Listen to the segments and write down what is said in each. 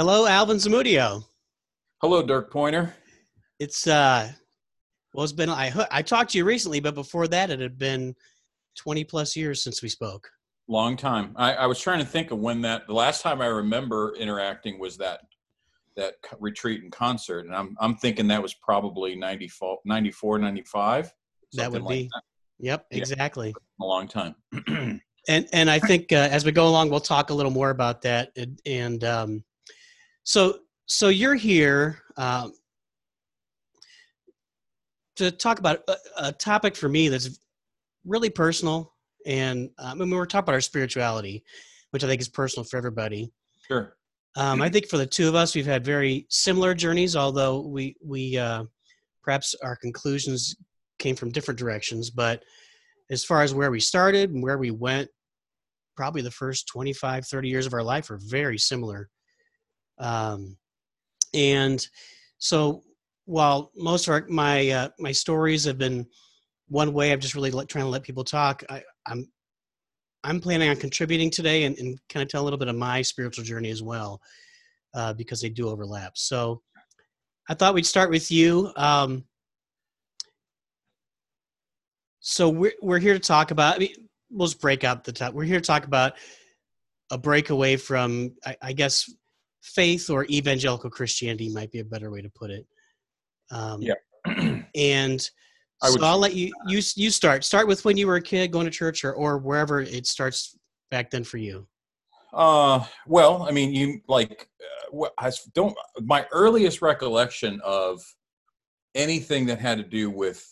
Hello, Alvin Zamudio. Hello, Dirk Pointer. It's uh, well, it's been I I talked to you recently, but before that, it had been twenty plus years since we spoke. Long time. I, I was trying to think of when that the last time I remember interacting was that that retreat and concert, and I'm I'm thinking that was probably 94, 94 95. That would be. that. Yep, yeah. exactly. A long time. and and I think uh, as we go along, we'll talk a little more about that. And, and um, so so you're here um, to talk about a, a, topic for me that's really personal, and um, I mean we're talking about our spirituality, which I think is personal for everybody. Sure. Um, I think for the two of us, we've had very similar journeys, although we we uh, perhaps our conclusions came from different directions. But as far as where we started and where we went, probably the first 25, 30 years of our life are very similar. Um, and so while most of our, my uh, my stories have been one way, I'm just really let, trying to let people talk. I, I'm I'm planning on contributing today and, and kind of tell a little bit of my spiritual journey as well, uh, because they do overlap. So I thought we'd start with you. Um, so we're we're here to talk about. I mean, we'll just break out the top. We're here to talk about a breakaway from, I, I guess, faith or evangelical Christianity might be a better way to put it. Um, yeah. and so I'll let you you you start. Start with when you were a kid going to church or or wherever it starts back then for you. Uh, well, I mean, you like, uh, I don't. My earliest recollection of anything that had to do with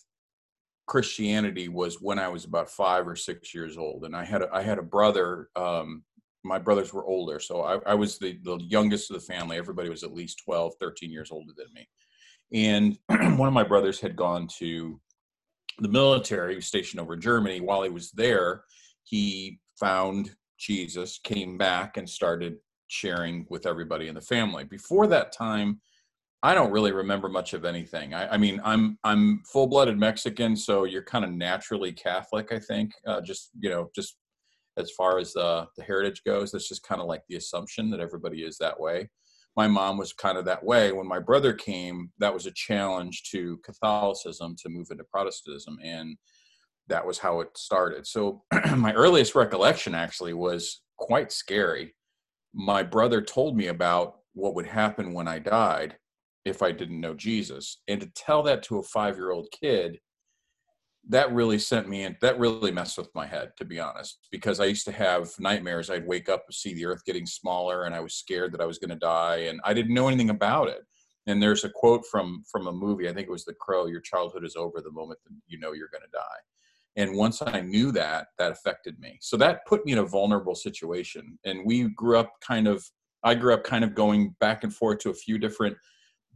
Christianity was when I was about five or six years old, and I had a, I had a brother. Um, my brothers were older, so I, I was the, the youngest of the family. Everybody was at least 12, 13 years older than me. And one of my brothers had gone to the military, he was stationed over Germany. While he was there, he found Jesus, came back, and started sharing with everybody in the family. Before that time, I don't really remember much of anything. I, I mean, I'm I'm full blooded Mexican, so you're kind of naturally Catholic. I think, uh, just you know, just as far as uh, the heritage goes, that's just kind of like the assumption that everybody is that way. My mom was kind of that way. When my brother came, that was a challenge to Catholicism to move into Protestantism, and that was how it started. So my earliest recollection actually was quite scary. My brother told me about what would happen when I died if I didn't know Jesus. And to tell that to a five year old kid, that really sent me in, that really messed with my head, to be honest, because I used to have nightmares. I'd wake up and see the earth getting smaller and I was scared that I was going to die and I didn't know anything about it. And there's a quote from from a movie, I think it was The Crow, your childhood is over the moment that you know you're going to die. And once I knew that, that affected me. So that put me in a vulnerable situation. And we grew up kind of, I grew up kind of going back and forth to a few different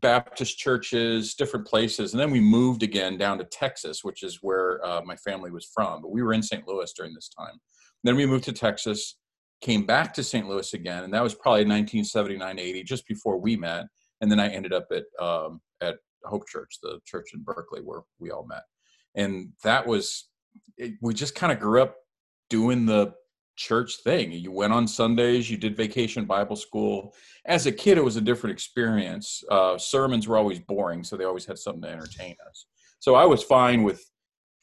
Baptist churches, different places, and then we moved again down to Texas, which is where uh, my family was from. But we were in St. Louis during this time. Then we moved to Texas, came back to St. Louis again, and that was probably 1979, 80, just before we met. And then I ended up at um, at Hope Church, the church in Berkeley where we all met. And that was it, we just kind of grew up doing the church thing. You went on Sundays, you did vacation Bible school. As a kid, it was a different experience. Uh, sermons were always boring, so they always had something to entertain us. So I was fine with,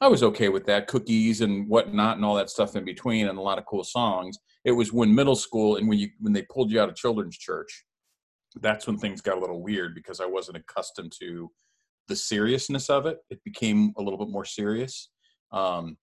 I was okay with that, cookies and whatnot, and all that stuff in between, and a lot of cool songs. It was when middle school and when you when they pulled you out of children's church, that's when things got a little weird because I wasn't accustomed to the seriousness of it. It became a little bit more serious. Um,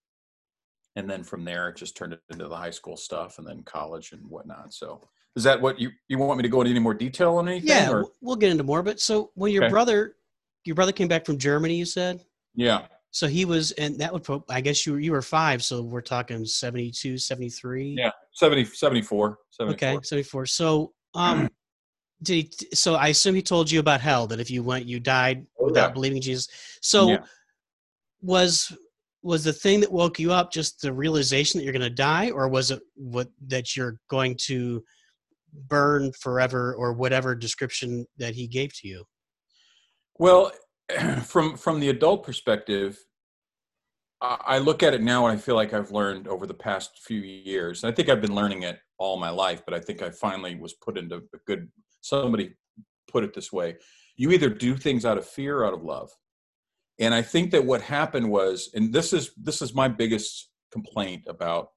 and then from there it just turned into the high school stuff and then college and whatnot so is that what you you want me to go into any more detail on anything yeah or? we'll get into more but so when your okay. brother your brother came back from germany you said yeah so he was and that would put i guess you were you were five so we're talking 72 73 yeah 70 74, 74. okay 74 so um did he so i assume he told you about hell that if you went you died oh, without yeah. believing jesus so yeah. was was the thing that woke you up just the realization that you're going to die or was it what that you're going to burn forever or whatever description that he gave to you? Well from from the adult perspective i look at it now and i feel like i've learned over the past few years. And i think i've been learning it all my life but i think i finally was put into a good somebody put it this way you either do things out of fear or out of love and i think that what happened was and this is this is my biggest complaint about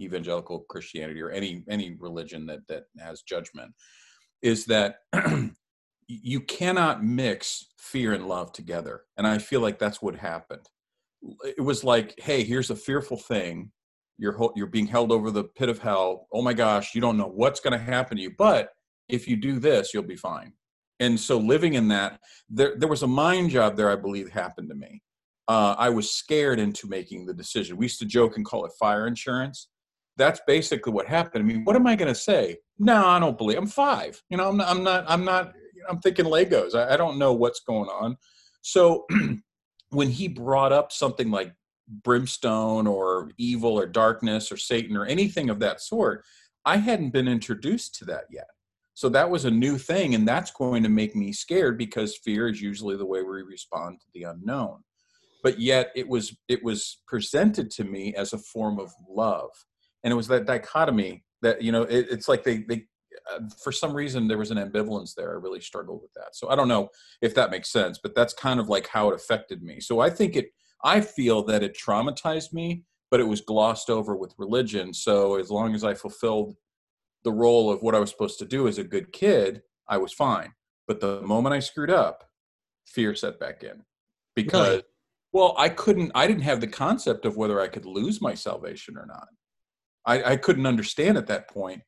evangelical christianity or any any religion that that has judgment is that you cannot mix fear and love together. And i feel like that's what happened. It was like hey here's a fearful thing. You're you're being held over the pit of hell. Oh my gosh you don't know what's going to happen to you. But if you do this you'll be fine and so living in that there there was a mind job there i believe happened to me. Uh, i was scared into making the decision. We used to joke and call it fire insurance. That's basically what happened i mean what am i going to say? No i don't believe i'm five. You know i'm not i'm not i'm not i'm thinking legos. I, I don't know what's going on. So when he brought up something like brimstone or evil or darkness or satan or anything of that sort i hadn't been introduced to that yet so that was a new thing, and that's going to make me scared because fear is usually the way we respond to the unknown. But yet it was it was presented to me as a form of love, and it was that dichotomy that you know it, it's like they they uh, for some reason there was an ambivalence there. I really struggled with that. So I don't know if that makes sense, but that's kind of like how it affected me. So I think it I feel that it traumatized me, but it was glossed over with religion. So as long as I fulfilled the role of what I was supposed to do as a good kid, I was fine. But the moment I screwed up, fear set back in. Because really? well i couldn't i didn't have the concept of whether i could lose my salvation or not. I, I couldn't understand at that point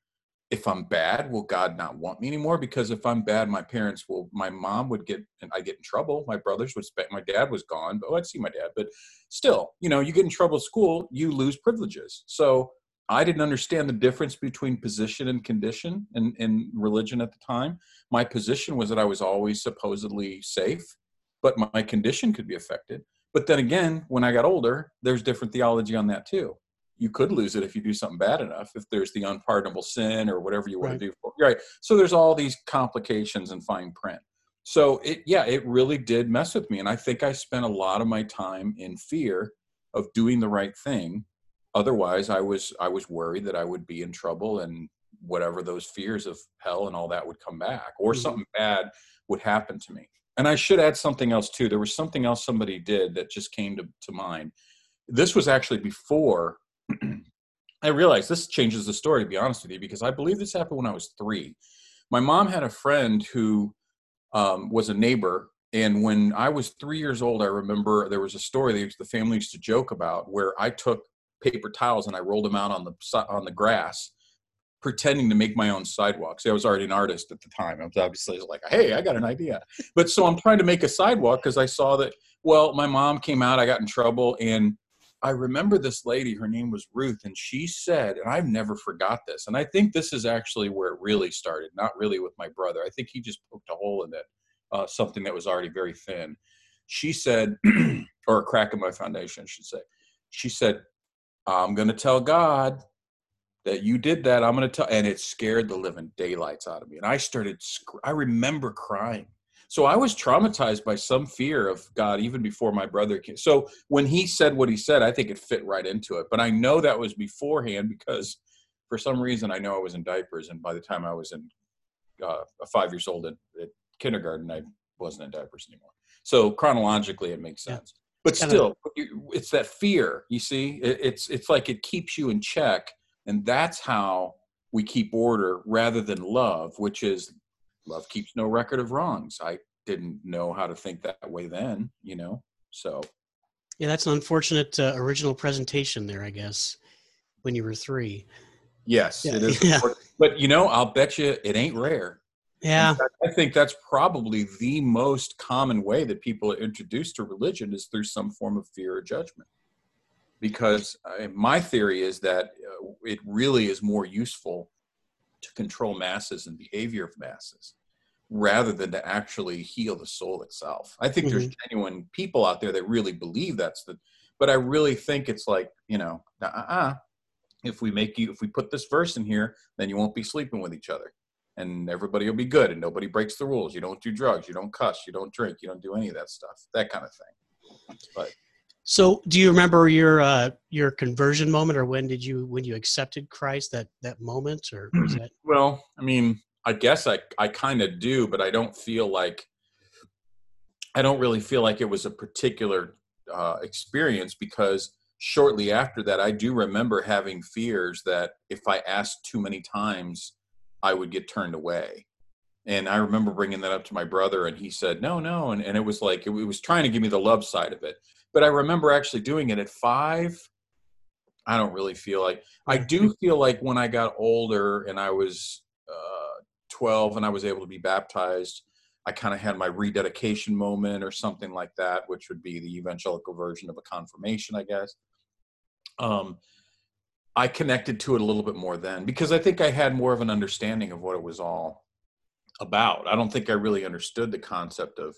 if i'm bad will god not want me anymore? Because if i'm bad my parents will my mom would get and i get in trouble. My brothers would spend my dad was gone but oh, i'd see my dad. But still you know you get in trouble at school you lose privileges. So I didn't understand the difference between position and condition in, in religion at the time. My position was that I was always supposedly safe, but my condition could be affected. But then again, when I got older, there's different theology on that too. You could lose it if you do something bad enough, if there's the unpardonable sin or whatever you want right. to do. Right. So there's all these complications and fine print. So it, yeah, it really did mess with me. And I think I spent a lot of my time in fear of doing the right thing otherwise i was i was worried that i would be in trouble and whatever those fears of hell and all that would come back or mm-hmm. something bad would happen to me. And i should add something else too. There was something else somebody did that just came to, to mind. This was actually before i realized this changes the story to be honest with you because i believe this happened when i was three. My mom had a friend who um, was a neighbor and when I was three years old, I remember there was a story that the family used to joke about where I took paper towels and I rolled them out on the on the grass, pretending to make my own sidewalk. See, I was already an artist at the time. I was obviously like, "Hey, I got an idea." But so I'm trying to make a sidewalk because I saw that. Well, my mom came out. I got in trouble, and I remember this lady. Her name was Ruth, and she said, and I've never forgot this. And I think this is actually where it really started. Not really with my brother. I think he just poked a hole in it, uh, something that was already very thin. She said, or a crack in my foundation, I should say. She said, I'm going to tell God that you did that. I'm going to tell. And it scared the living daylights out of me. And I started, I remember crying. So I was traumatized by some fear of God even before my brother came. So when he said what he said, I think it fit right into it. But I know that was beforehand because for some reason I know I was in diapers. And by the time I was in uh, five years old at, at, kindergarten, I wasn't in diapers anymore. So chronologically, it makes sense. Yeah but still it's that fear you see? It's it's like it keeps you in check and that's how we keep order rather than love which is love keeps no record of wrongs. I didn't know how to think that way then you know? So. Yeah that's an unfortunate uh, original presentation there i guess when you were three. Yes yeah. it is yeah. but you know i'll bet you it ain't rare yeah. I think that's probably the most common way that people are introduced to religion is through some form of fear or judgment. Because uh, my theory is that uh, it really is more useful to control masses and behavior of masses rather than to actually heal the soul itself. I think mm-hmm. there's genuine people out there that really believe that's the, but I really think it's like, you know, uh uh if we make you, if we put this verse in here, then you won't be sleeping with each other and everybody will be good and nobody breaks the rules. You don't do drugs, you don't cuss, you don't drink, you don't do any of that stuff. That kind of thing. But so do you remember your uh your conversion moment or when did you when you accepted Christ that that moment or was that Well, I mean, I guess I I kind of do, but I don't feel like I don't really feel like it was a particular uh, experience because shortly after that, I do remember having fears that if I asked too many times, I would get turned away. And I remember bringing that up to my brother, and he said, "No, no," and, and it was like it, it was trying to give me the love side of it. But I remember actually doing it at five. I don't really feel like I do feel like when I got older and I was uh, 12 and I was able to be baptized, I kind of had my rededication moment or something like that, which would be the evangelical version of a confirmation, I guess. Um, I connected to it a little bit more then because I think I had more of an understanding of what it was all about. I don't think I really understood the concept of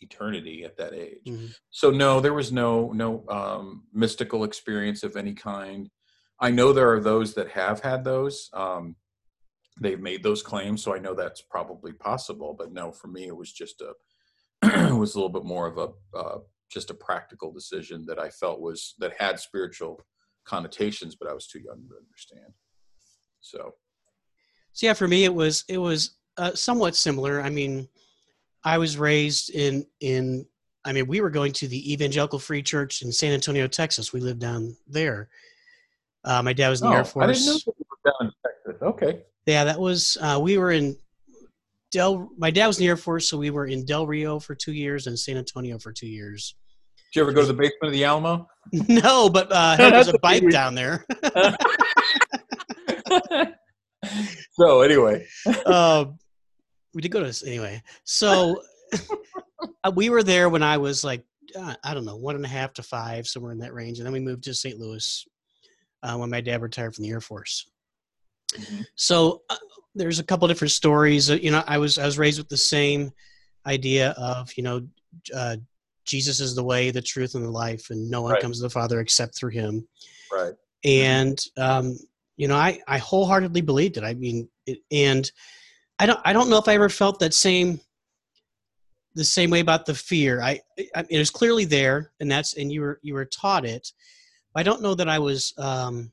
eternity at that age. Mm-hmm. So no, there was no no um, mystical experience of any kind. I know there are those that have had those. Um, they've made those claims, so I know that's probably possible. But no, for me, it was just a it was a little bit more of a uh, just a practical decision that I felt was that had spiritual connotations, but I was too young to understand. So, so yeah, for me, it was it was uh, somewhat similar. I mean, I was raised in in. I mean, we were going to the Evangelical Free Church in San Antonio, Texas. We lived down there. Uh, my dad was in the oh, Air Force. I didn't know were down in Texas. Okay. Yeah, that was. Uh, we were in Del. My dad was in the Air Force, so we were in Del Rio for two years and San Antonio for two years. Did you ever go to the basement of the Alamo? no, but uh, there was a bike down there. so anyway, uh, we did go to this anyway. So uh, we were there when I was like uh, I don't know one and a half to five, somewhere in that range, and then we moved to St. Louis uh, when my dad retired from the Air Force. Mm-hmm. So uh, there's a couple different stories. you know, I was I was raised with the same idea of you know uh, Jesus is the way, the truth, and the life, and no one right. comes to the Father except through Him. Right. And um, you know, I I wholeheartedly believed it. I mean, it, and I don't I don't know if I ever felt that same the same way about the fear. I, I it was clearly there, and that's and you were you were taught it. I don't know that I was. Um,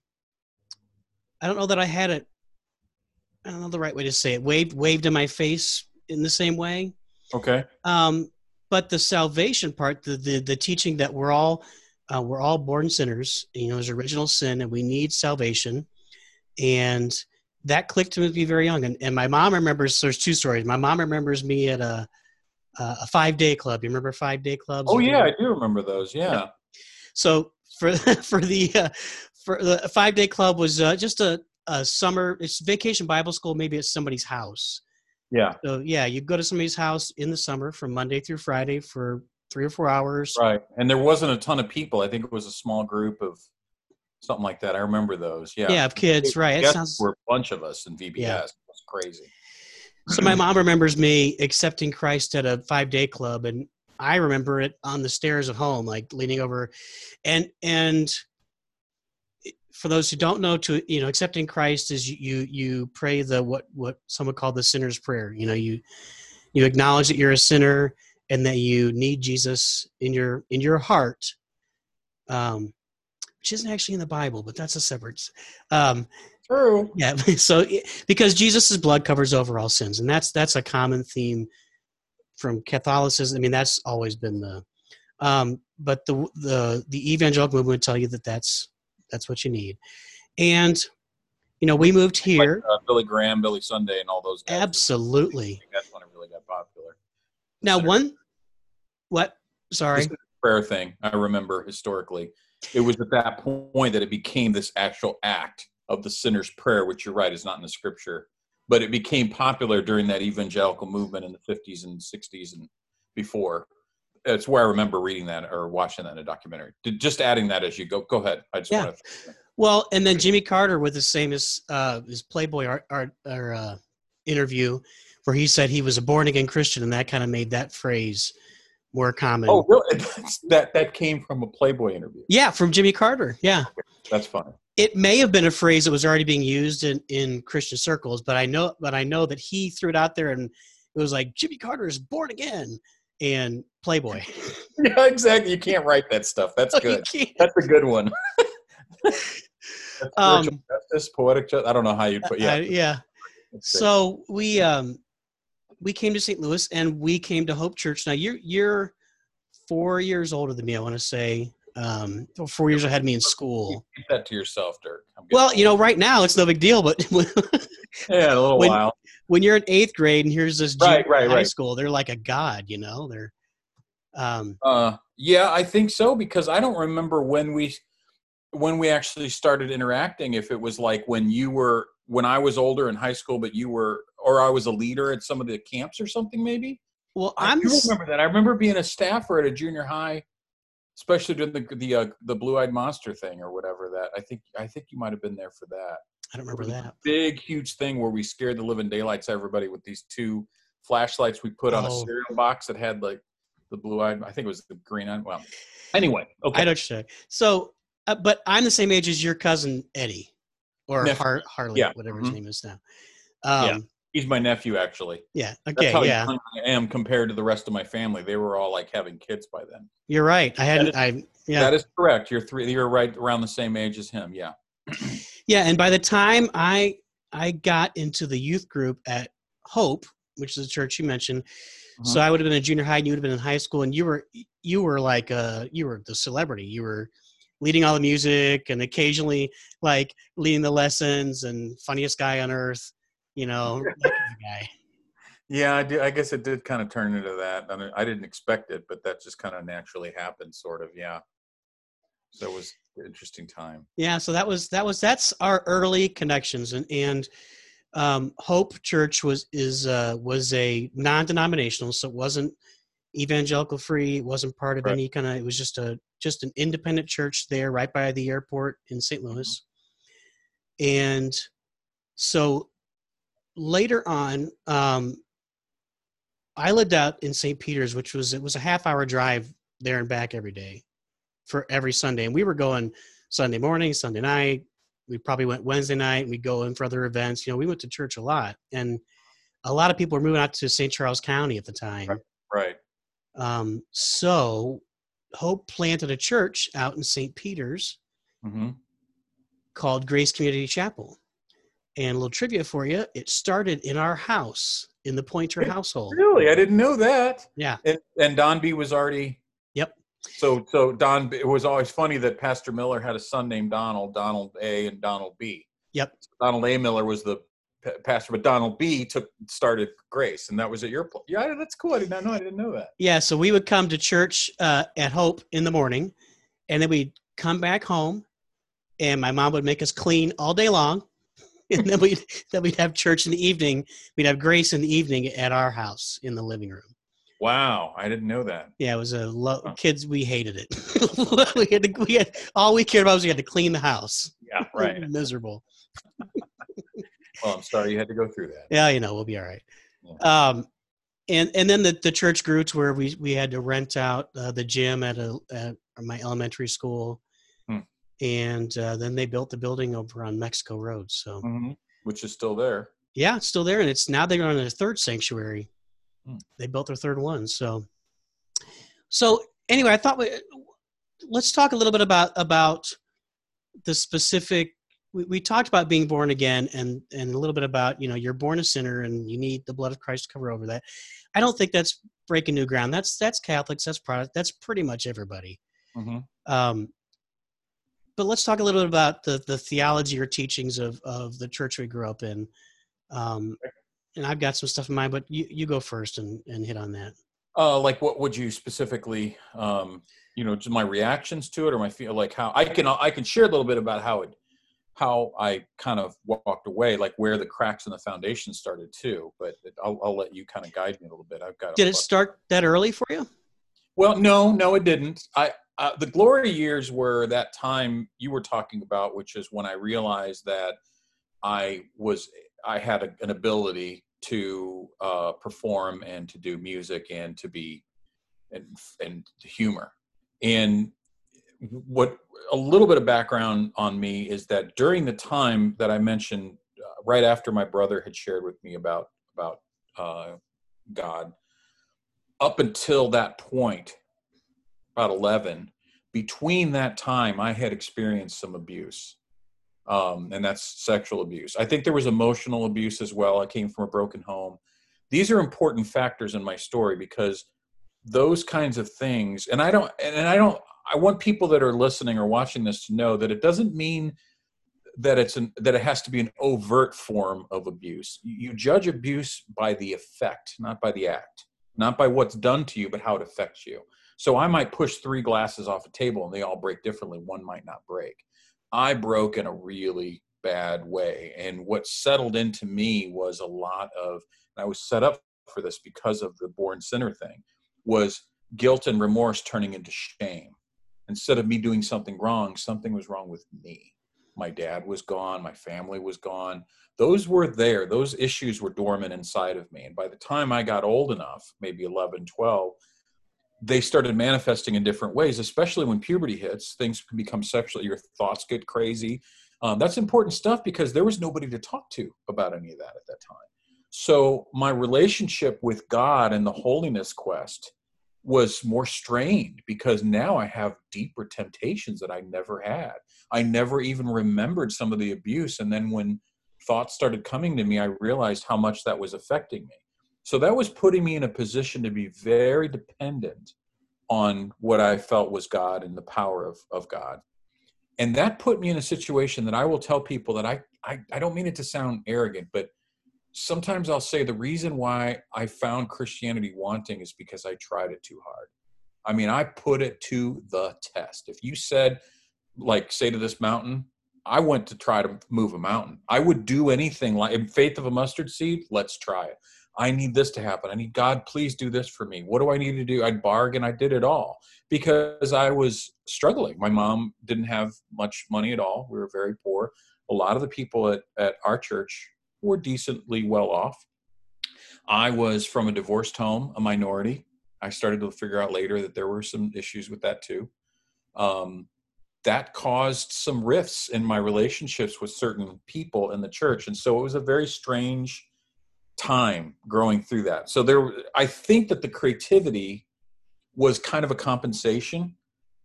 I don't know that I had it. I don't know the right way to say it. Waved waved in my face in the same way. Okay. Um, but the salvation part, the the, the teaching that we're all uh, we're all born sinners, you know, is original sin, and we need salvation, and that clicked with me very young. And, and my mom remembers. There's two stories. My mom remembers me at a a five day club. You remember five day clubs? Oh yeah, I do remember those. Yeah. yeah. So for for the uh, for the five day club was uh, just a, a summer. It's vacation Bible school. Maybe at somebody's house, yeah. So yeah, you go to somebody's house in the summer from Monday through Friday for three or four hours. Right. And there wasn't a ton of people. I think it was a small group of something like that. I remember those. Yeah. Yeah, of kids. Right. It sounds. We're a bunch of us in VBS. Yeah. It was crazy. So my mom remembers me accepting Christ at a five day club, and I remember it on the stairs of home, like leaning over, and and for those who don't know, to you know, accepting Christ is you you pray the what what some would call the sinner's prayer. You know, you you acknowledge that you're a sinner and that you need Jesus in your in your heart, um, which isn't actually in the Bible, but that's a separate. Um, True. Yeah. So because Jesus' blood covers over all sins, and that's that's a common theme from Catholicism. I mean, that's always been the. Um, but the the the evangelical movement would tell you that that's that's what you need. And you know, we moved here. Like, uh, Billy Graham, Billy Sunday, and all those guys. Absolutely. that's when it really got popular. Now, one, what? Sorry. prayer thing. I remember historically, it was at that point that it became this actual act of the sinner's prayer, which you're right is not in the scripture, but it became popular during that evangelical movement in the 50s and 60s and before it's where I remember reading that or watching that in a documentary. Just adding that as you go. Go ahead. I just yeah. want to. Well, and then Jimmy Carter with the same as uh, his Playboy art, art or uh, interview, where he said he was a born again Christian, and that kind of made that phrase more common. Oh, really? that that came from a Playboy interview. Yeah, from Jimmy Carter. Yeah, that's funny. It may have been a phrase that was already being used in, in Christian circles, but I know, but I know that he threw it out there, and it was like Jimmy Carter is born again, and Playboy. yeah, exactly. You can't write that stuff. That's good. That's a good one. um, justice, poetic justice. I don't know how you put. Yeah, uh, yeah. So we um we came to St. Louis and we came to Hope Church. Now you're you're four years older than me. I want to say um four years ahead of me in school. keep that to yourself, Dirk. Well, you know, right now it's no big deal, but old. yeah, a little when- while. when you're in eighth grade and here's this Right, junior right, high right. school, they're like a god, you know. They're um Uh, yeah, I think so because I don't remember when we when we actually started interacting. If it was like when you were when I was older in high school, but you were or I was a leader at some of the camps or something, maybe. well I I'm do remember that. I remember being a staffer at a junior high, especially during the the uh, the blue eyed monster thing or whatever. That I think I think you might have been there for that. I don't remember It was a that. big huge thing where we scared the living daylights out of everybody with these two flashlights we put on a Oh. cereal box that had like the blue eyed. I think it was the green eyed. Well, anyway, okay. I don't say. So uh, but I'm the same age as your cousin Eddie or Har- Harley, Yeah. whatever his Mhm. name is now. Yeah. He's my nephew, actually. yeah. That's Okay. how Yeah. young I am compared to the rest of my family. They were all like having kids by then. You're right. I hadn't. is- I yeah. That is correct. You're three. You're right around the same age as him. Yeah. Yeah, and by the time I I got into the youth group at Hope, which is the church you mentioned, so Uh-huh. I would have been a junior high, and you would have been in high school, and you were you were like uh you were the celebrity. You were leading all the music and occasionally like leading the lessons and funniest guy on earth. You know, that kind of guy. Yeah, I, did, I guess it did kind of turn into that. I, mean, I didn't expect it, but that just kind of naturally happened, sort of. Yeah. So it was an interesting time. Yeah, so that was that was that's our early connections, and and um, Hope Church was is uh, was a non-denominational, so it wasn't evangelical free. It wasn't part of Right. any kind of. It was just a just an independent church there, right by the airport in St. Mm-hmm. Louis, and so later on, um, I lived out in St. Peter's, which was it was a half hour drive there and back every day for every Sunday, and we were going Sunday morning, Sunday night. We probably went Wednesday night. We'd go in for other events. You know, we went to church a lot, and a lot of people were moving out to St. Charles County at the time. Right. Right. Um, so Hope planted a church out in St. Peter's hmm called Grace Community Chapel. And a little trivia for you: it started in our house in the Pointer household. Really, I didn't know that. Yeah. And, and Don B was already. Yep. So so Don, B- it was always funny that Pastor Miller had a son named Donald, Donald A, and Donald B. Yep. Donald A. Miller was the pastor, but Donald B. took started Grace, and that was at your place. Yeah, that's cool. I did not know. I didn't know that. Yeah, so we would come to church uh, at Hope in the morning, and then we'd come back home, and my mom would make us clean all day long, and then we'd then we'd have church in the evening. We'd have grace in the evening at our house in the living room. Wow, I didn't know that. Yeah, it was a lo- Huh. kids. We hated it. we had to, we had all we cared about was we had to clean the house. Yeah, right. Miserable. well, I'm sorry you had to go through that. Yeah, you know, we'll be all right. Um, and and then the, the church grew to where we we had to rent out uh, the gym at a at my elementary school. And uh, then they built the building over on Mexico Road. So Mhm. Which is still there. yeah, it's still there, and it's now they're on their third sanctuary. Hmm. They built their third one. So so anyway, I thought we, let's talk a little bit about about the specific we, we talked about being born again and and a little bit about you know you're born a sinner and you need the blood of christ to cover over that i don't think that's breaking new ground that's that's catholics that's product that's pretty much everybody hmm um, but let's talk a little bit about the the theology or teachings of of the church we grew up in um, and i've got some stuff in mind but you you go first and and hit on that Uh, like what would you specifically, um, you know, just my reactions to it, or my feel like how I can I can share a little bit about how it how I kind of walked away, like where the cracks in the foundation started too. But it, I'll, I'll let you kind of guide me a little bit. I've got. did it start that early for you Well, no, no, it didn't. I uh, the glory years were that time you were talking about, which is when I realized that I was I had a, an ability to uh, perform and to do music and to be and and humor. And what a little bit of background on me is that during the time that I mentioned, uh, right after my brother had shared with me about about uh, God, up until that point, about 11, between that time, I had experienced some abuse. um, and that's sexual abuse. I think there was emotional abuse as well. I came from a broken home. These are important factors in my story because those kinds of things, and I don't, and I don't, I want people that are listening or watching this to know that it doesn't mean that it's an that it has to be an overt form of abuse. You judge abuse by the effect, not by the act, not by what's done to you, but how it affects you. So I might push three glasses off a table and they all break differently. One might not break. I broke in a really bad way. And what settled into me was a lot of, I was set up for this because of the born sinner thing, was guilt and remorse turning into shame. Instead of me doing something wrong, something was wrong with me. My dad was gone, my family was gone. Those were there, those issues were dormant inside of me. And by the time I got old enough, maybe 11, 12, they started manifesting in different ways, especially when puberty hits. Things can become sexual, your thoughts get crazy. Um, that's important stuff because there was nobody to talk to about any of that at that time. So my relationship with God and the holiness quest was more strained because now I have deeper temptations that I never had. I never even remembered some of the abuse. And then when thoughts started coming to me, I realized how much that was affecting me. So that was putting me in a position to be very dependent on what I felt was God and the power of, of God. And that put me in a situation that I will tell people that I, I, I don't mean it to sound arrogant, but sometimes I'll say the reason why I found Christianity wanting is because I tried it too hard. I mean, I put it to the test. If you said, like, say to this mountain, I went to try to move a mountain. I would do anything like in faith of a mustard seed, let's try it. I need this to happen. I need God, please do this for me. What do I need to do? I'd bargain. I did it all because I was struggling. My mom didn't have much money at all. We were very poor. A lot of the people at, at our church were decently well off. I was from a divorced home, a minority. I started to figure out later that there were some issues with that too. Um, that caused some rifts in my relationships with certain people in the church. And so it was a very strange time growing through that. So there, I think that the creativity was kind of a compensation.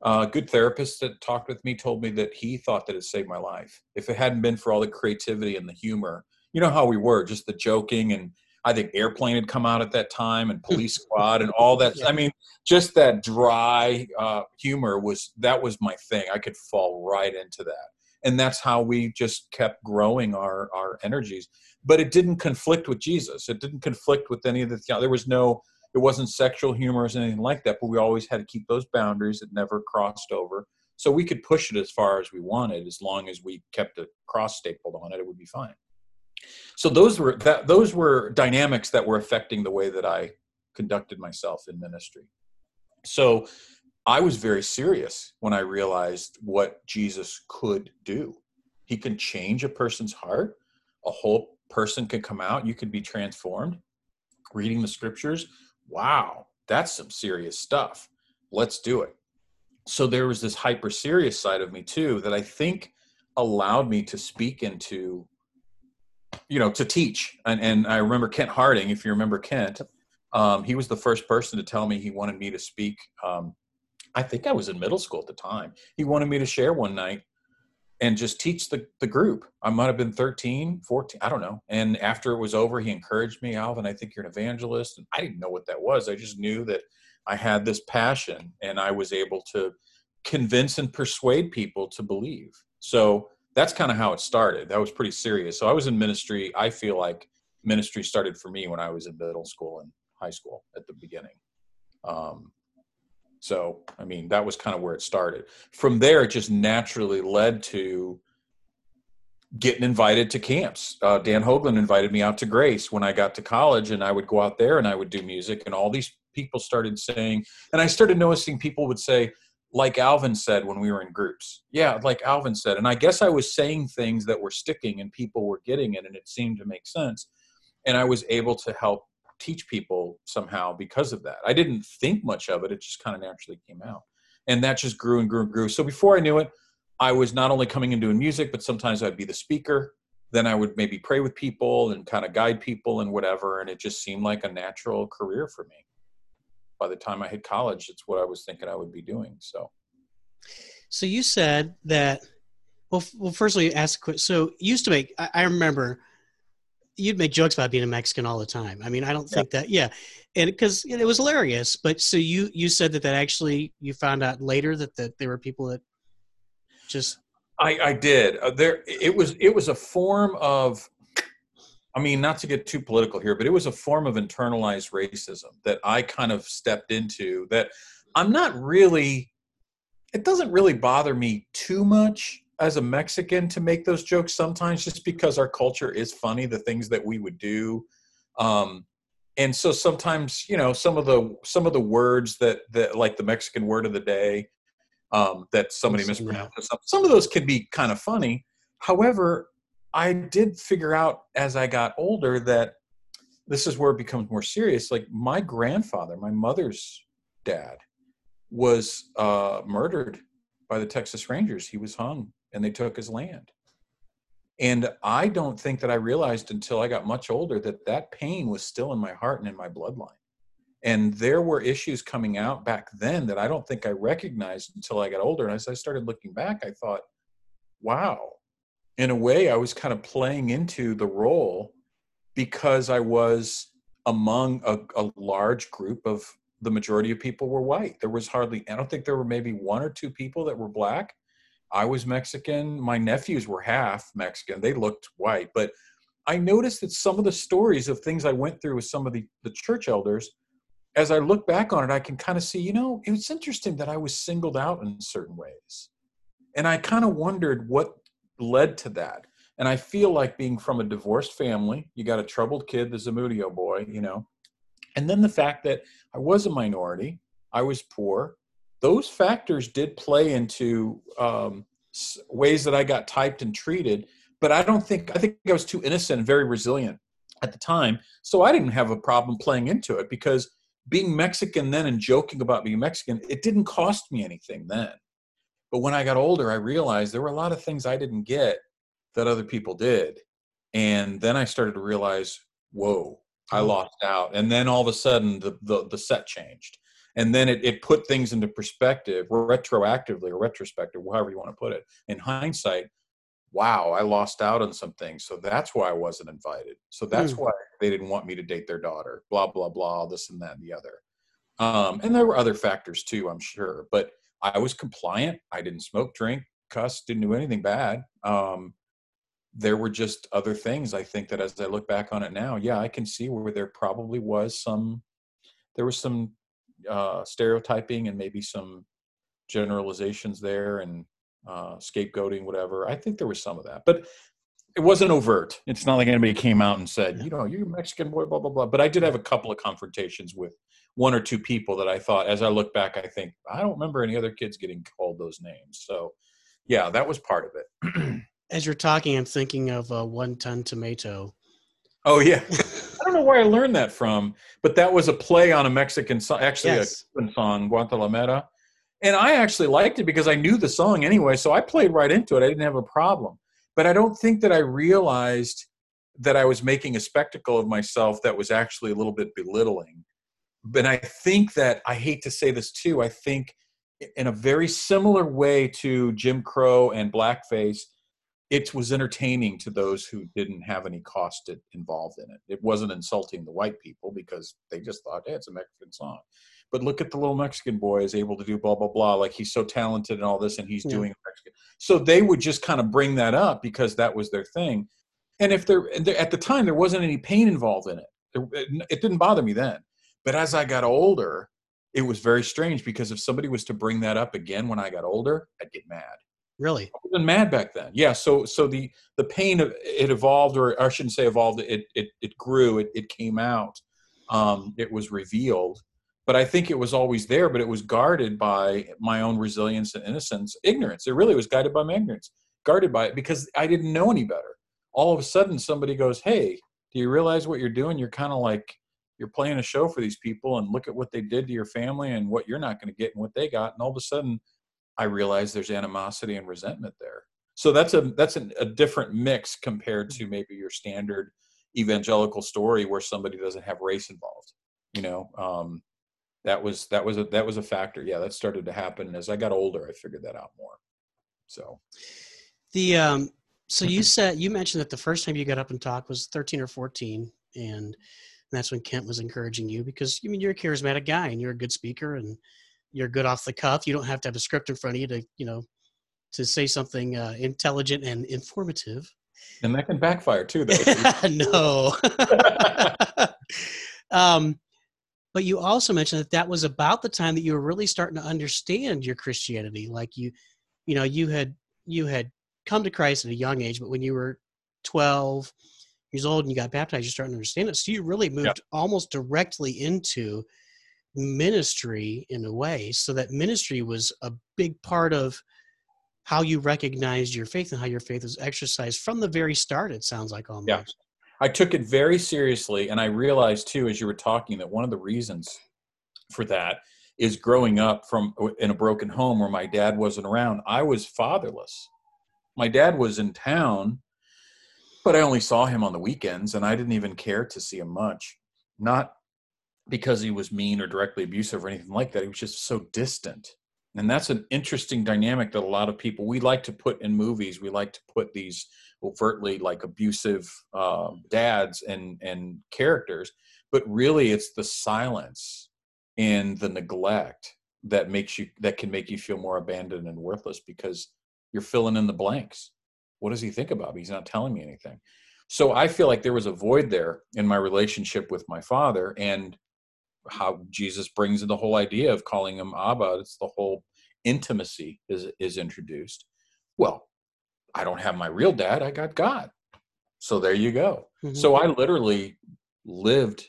Uh, a good therapist that talked with me told me that he thought that it saved my life. If it hadn't been for all the creativity and the humor, you know how we were, just the joking and I think Airplane had come out at that time and Police Squad and all that. I mean, just that dry uh, humor was that was my thing. I could fall right into that, and that's how we just kept growing our our energies but it didn't conflict with Jesus. It didn't conflict with any of the. There was no. It wasn't sexual humor or anything like that. But we always had to keep those boundaries. It never crossed over. So we could push it as far as we wanted, as long as we kept a cross stapled on it. It would be fine. So those were that. Those were dynamics that were affecting the way that I conducted myself in ministry. So I was very serious when I realized what Jesus could do. He can change a person's heart. A whole person could come out, you could be transformed. Reading the scriptures, wow, that's some serious stuff. Let's do it. So there was this hyper serious side of me too that I think allowed me to speak into you know to teach and, and i remember kent harding if you remember kent um, he was the first person to tell me he wanted me to speak um, i think i was in middle school at the time he wanted me to share one night and just teach the, the group. I might have been 13, 14, I don't know. And after it was over, he encouraged me, Alvin, I think you're an evangelist. And I didn't know what that was. I just knew that I had this passion and I was able to convince and persuade people to believe. So that's kind of how it started. That was pretty serious. So I was in ministry. I feel like ministry started for me when I was in middle school and high school at the beginning. Um, so, I mean, that was kind of where it started. From there, it just naturally led to getting invited to camps. Uh, Dan Hoagland invited me out to Grace when I got to college, and I would go out there and I would do music. And all these people started saying, and I started noticing people would say, like Alvin said when we were in groups. Yeah, like Alvin said. And I guess I was saying things that were sticking and people were getting it, and it seemed to make sense. And I was able to help teach people somehow because of that. I didn't think much of it, it just kind of naturally came out. And that just grew and grew and grew. So before I knew it, I was not only coming and doing music, but sometimes I'd be the speaker. Then I would maybe pray with people and kind of guide people and whatever. And it just seemed like a natural career for me. By the time I hit college, it's what I was thinking I would be doing. So, so you said that Well, well, firstly, ask. So, you used to make. I, I remember you'd make jokes about being a Mexican all the time. I mean, I don't think that. Yeah, and because it was hilarious. But so you you said that that actually you found out later that that there were people that just I, I did. Uh, there, it was it was a form of. I mean, not to get too political here, but it was a form of internalized racism that I kind of stepped into. That I'm not really. It doesn't really bother me too much as a Mexican to make those jokes sometimes, just because our culture is funny. The things that we would do, um, and so sometimes you know some of the some of the words that that like the Mexican word of the day um, that somebody. Some, some of those can be kind of funny. However, I did figure out as I got older that this is where it becomes more serious. Like my grandfather, my mother's dad, was uh, murdered by the Texas Rangers. He was hung and they took his land. And I don't think that I realized until I got much older that that pain was still in my heart and in my bloodline and there were issues coming out back then that I don't think I recognized until I got older. And as I started looking back, I thought, wow, in a way, I was kind of playing into the role because I was among a, a large group of the majority of people were white. There was hardly, I don't think there were maybe one or two people that were black. I was Mexican. My nephews were half Mexican. They looked white. But I noticed that some of the stories of things I went through with some of the, the church elders as I look back on it, I can kind of see, you know, it's interesting that I was singled out in certain ways. And I kind of wondered what led to that. And I feel like being from a divorced family, you got a troubled kid, the Zamudio boy, you know, and then the fact that I was a minority, I was poor, those factors did play into um, ways that I got typed and treated. But I don't think, I think I was too innocent and very resilient at the time. So I didn't have a problem playing into it because being Mexican then and joking about being Mexican, it didn't cost me anything then. But when I got older, I realized there were a lot of things I didn't get that other people did. And then I started to realize, whoa, I lost out. And then all of a sudden the, the, the set changed. And then it, it put things into perspective retroactively or retrospective, however you want to put it. In hindsight, wow, I lost out on some things. So that's why I wasn't invited. So that's Hmm. why they didn't want me to date their daughter, blah, blah, blah, this and that and the other. Um, and there were other factors too, I'm sure. But I was compliant. I didn't smoke, drink, cuss, didn't do anything bad. Um, there were just other things I think that as I look back on it now, yeah, I can see where there probably was some, there was some uh, stereotyping and maybe some generalizations there and uh, scapegoating, whatever. I think there was some of that, but it wasn't overt. It's not like anybody came out and said, you know, you're Mexican boy, blah, blah, blah. But I did have a couple of confrontations with one or two people that I thought, as I look back, I think, I don't remember any other kids getting called those names. So, yeah, that was part of it. as you're talking, I'm thinking of a one ton tomato. Oh, yeah. I don't know where I learned that from, but that was a play on a Mexican song, actually Yes. a Cuban song, Guantanamera. And I actually liked it because I knew the song anyway, so I played right into it. I didn't have a problem. But I don't think that I realized that I was making a spectacle of myself that was actually a little bit belittling. But I think that I hate to say this too, I think in a very similar way to Jim Crow and blackface, it was entertaining to those who didn't have any cost involved in it. It wasn't insulting the white people because they just thought, hey, it's a Mexican song. But look at the little Mexican boy is able to do blah blah blah. Like he's so talented and all this, and he's Yeah. doing Mexican. So they would just kind of bring that up because that was their thing. And if there and at the time there wasn't any pain involved in it, it didn't bother me then. But as I got older, it was very strange because if somebody was to bring that up again when I got older, I'd get mad. Really? I wasn't mad back then. Yeah. So so the the pain of it evolved, or I shouldn't say evolved. It it it grew. It it came out. Um, it was revealed. But I think it was always there. But it was guarded by my own resilience and innocence, ignorance. It really was guided by my ignorance, guarded by it because I didn't know any better. All of a sudden, somebody goes, "Hey, do you realize what you're doing? You're kind of like you're playing a show for these people, and look at what they did to your family and what you're not going to get and what they got." And all of a sudden, I realize there's animosity and resentment there. So that's a that's an, a different mix compared to maybe your standard evangelical story where somebody doesn't have race involved. You know, um, that was that was a that was a factor. Yeah, that started to happen. As I got older, I figured that out more. So The um, so you said you mentioned that the first time you got up and talked was 13 or 14, and that's when Kent was encouraging you because I mean you're a charismatic guy and you're a good speaker and you're good off the cuff. You don't have to have a script in front of you to you know to say something uh, intelligent and informative. And that can backfire too, though. no. um, but you also mentioned that that was about the time that you were really starting to understand your Christianity. Like you, you know, you had you had come to Christ at a young age, but when you were 12 years old and you got baptized, you started to understand it. So you really moved yeah. almost directly into ministry in a way. So that ministry was a big part of how you recognized your faith and how your faith was exercised from the very start, it sounds like almost. Yeah. I took it very seriously. And I realized too, as you were talking, that one of the reasons for that is growing up from in a broken home where my dad wasn't around. I was fatherless my dad was in town, but I only saw him on the weekends and I didn't even care to see him much. Not because he was mean or directly abusive or anything like that. He was just so distant. And that's an interesting dynamic that a lot of people we like to put in movies. We like to put these overtly like abusive uh, dads and and characters, but really it's the silence and the neglect that makes you that can make you feel more abandoned and worthless because you're filling in the blanks. What does he think about me? He's not telling me anything. So I feel like there was a void there in my relationship with my father and how Jesus brings in the whole idea of calling him Abba. It's the whole intimacy is is introduced. Well, I don't have my real dad. I got God. So there you go. Mm-hmm. So I literally lived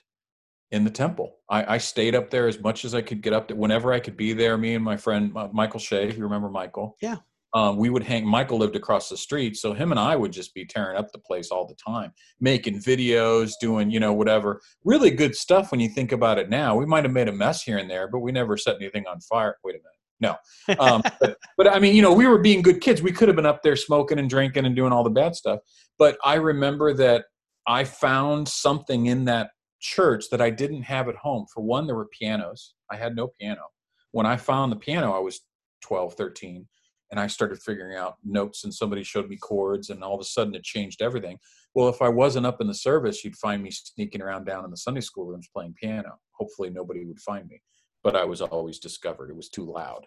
in the temple. I, I, stayed up there as much as I could get up to Whenever I could be there, me and my friend Michael Shea, if you remember Michael? Yeah um, we would hang michael lived across the street so him and i would just be tearing up the place all the time making videos doing you know whatever. Really good stuff when you think about it now. We might have made a mess here and there but we never set anything on fire. Wait a minute. No. Um, but, but i mean you know we were being good kids. We could have been up there smoking and drinking and doing all the bad stuff. But i remember that i found something in that church that i didn't have at home. For one there were pianos. I had no piano. When i found the piano i was 12 13 and I started figuring out notes and somebody showed me chords and all of a sudden it changed everything. Well, if I wasn't up in the service, you'd find me sneaking around down in the Sunday school rooms playing piano. Hopefully nobody would find me, but I was always discovered. It was too loud.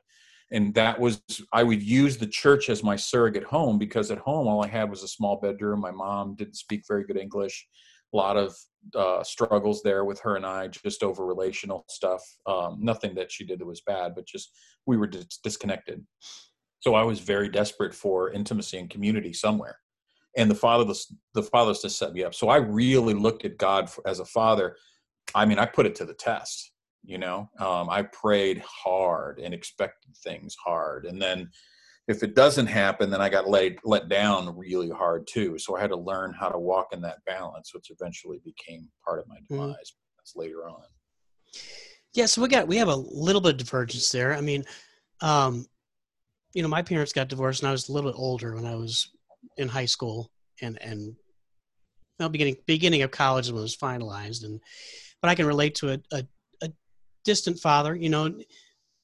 And that was, I would use the church as my surrogate home because at home all I had was a small bedroom. My mom didn't speak very good English. A lot of uh, struggles there with her and I, just over relational stuff. Um, nothing that she did that was bad, but just we were dis- disconnected. So I was very desperate for intimacy and community somewhere. And the fatherless, the fatherless just set me up. So I really looked at God for, as a father. I mean, I put it to the test. You know, um, I prayed hard and expected things hard, and then if it doesn't happen, then I got laid let down really hard too. So I had to learn how to walk in that balance, which eventually became part of my mm-hmm. demise. Mm. That's later on. Yeah, so we got we have a little bit of divergence there. I mean, um, you know, my parents got divorced and I was a little bit older when I was in high school and, and well, beginning, beginning of college when it was finalized. And, but I can relate to a, a, a distant father, you know,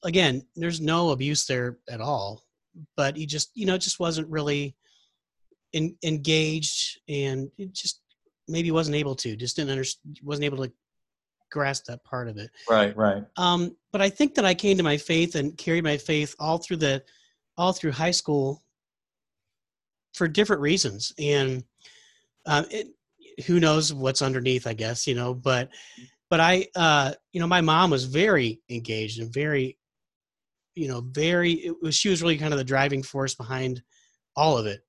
again, there's no abuse there at all, but he just, you know, just wasn't really in, engaged and it just maybe wasn't able to, just didn't understand, wasn't able to grasp that part of it. Right, right. Um, but I think that I came to my faith and carried my faith all through the all through high school for different reasons. And um, it, who knows what's underneath i guess you know but but i uh, you know my mom was very engaged and very you know very it was she was really kind of the driving force behind all of it.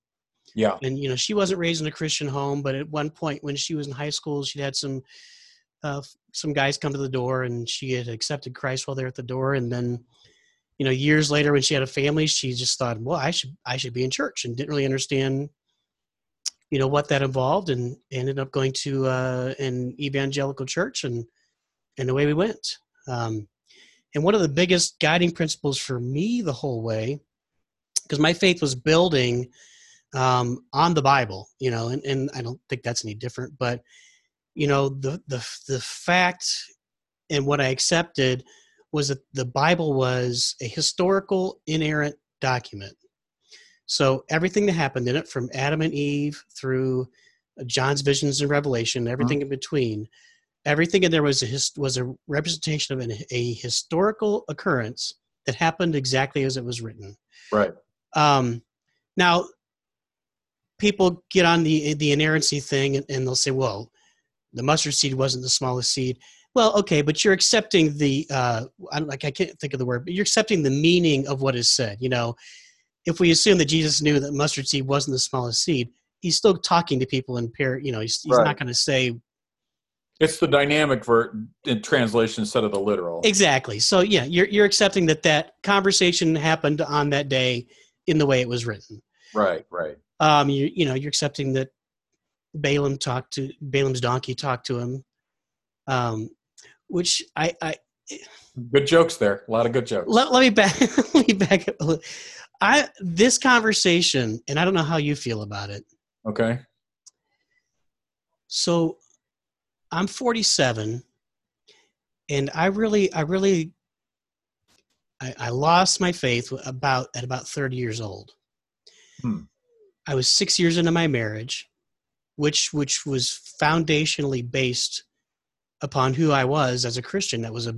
Yeah. And you know she wasn't raised in a christian home but at one point when she was in high school she'd had some uh, some guys come to the door and she had accepted christ while they're at the door. And then you know years later when she had a family she just thought well i should i should be in church and didn't really understand you know what that involved and ended up going to uh, an evangelical church and and away we went. Um, and one of the biggest guiding principles for me the whole way because my faith was building um, on the bible you know and, and i don't think that's any different but you know the the the fact and what i accepted was that the Bible was a historical, inerrant document. So everything that happened in it, from Adam and Eve through John's visions and Revelation, everything in between, everything in there was a was a representation of an, a historical occurrence that happened exactly as it was written. Right. Um, now, people get on the the inerrancy thing and, and they'll say, "Well, the mustard seed wasn't the smallest seed." Well, okay, but you're accepting the uh, I'm like I can't think of the word, but you're accepting the meaning of what is said. You know, if we assume that Jesus knew that mustard seed wasn't the smallest seed, he's still talking to people in pair. You know, he's, he's Right. not going to say It's the dynamic ver- in translation instead of the literal. exactly. So yeah, you're you're accepting that that conversation happened on that day in the way it was written. Right. Right. Um, you you know you're accepting that Balaam talked to Balaam's donkey talked to him, um, which I I Good jokes there. A lot of good jokes. let, let me back let me back up. I this conversation, and I don't know how you feel about it. Okay. So I'm 47 and I really I really I, I lost my faith about at about 30 years old. Hmm. I was 6 years into my marriage which which was foundationally based upon who I was as a Christian. That was a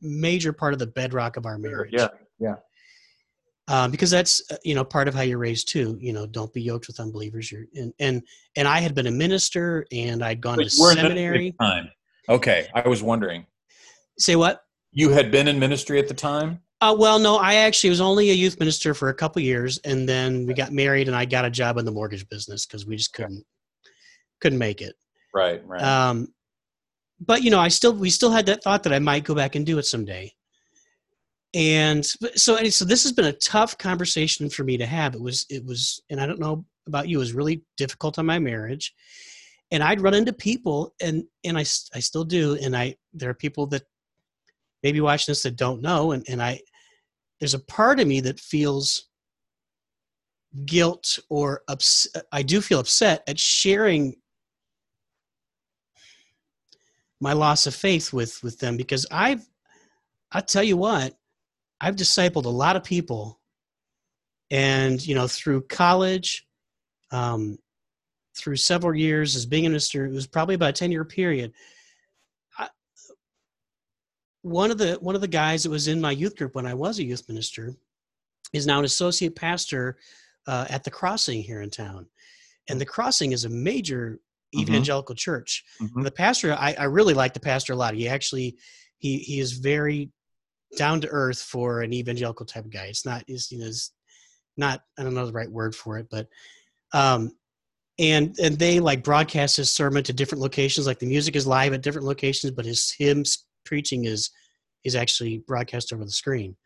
major part of the bedrock of our marriage. Yeah. Uh, because that's uh, you know part of how you're raised too. You know, don't be yoked with unbelievers. You're and and and I had been a minister and I'd gone to But you were in ministry seminary. at time. Okay. I was wondering. Say what? You had been in ministry at the time? Uh, well, no, I actually was only a youth minister for a couple years, and then we got married, and I got a job in the mortgage business because we just couldn't couldn't make it. Right. Right. Um, but you know, I still we still had that thought that I might go back and do it someday. And so, and so this has been a tough conversation for me to have. It was, it was, and I don't know about you, it was really difficult on my marriage. And I'd run into people, and and I I still do, and I there are people that maybe watching this that don't know, and and I there's a part of me that feels guilt or ups- I do feel upset at sharing my loss of faith with with them because I've I tell you what I've discipled a lot of people. And you know through college um, through several years as being a minister it was probably about a 10 year period. I, one of the one of the guys that was in my youth group when I was a youth minister is now an associate pastor uh, at the crossing here in town. And the crossing is a major Mhm. evangelical church. Mhm. the pastor I, I really like the pastor a lot. He actually he he is very down to earth for an evangelical type of guy. It's not is you know it's not i don't know the right word for it but um and and they like broadcast his sermon to different locations. Like the music is live at different locations but his him preaching is is actually broadcast over the screen.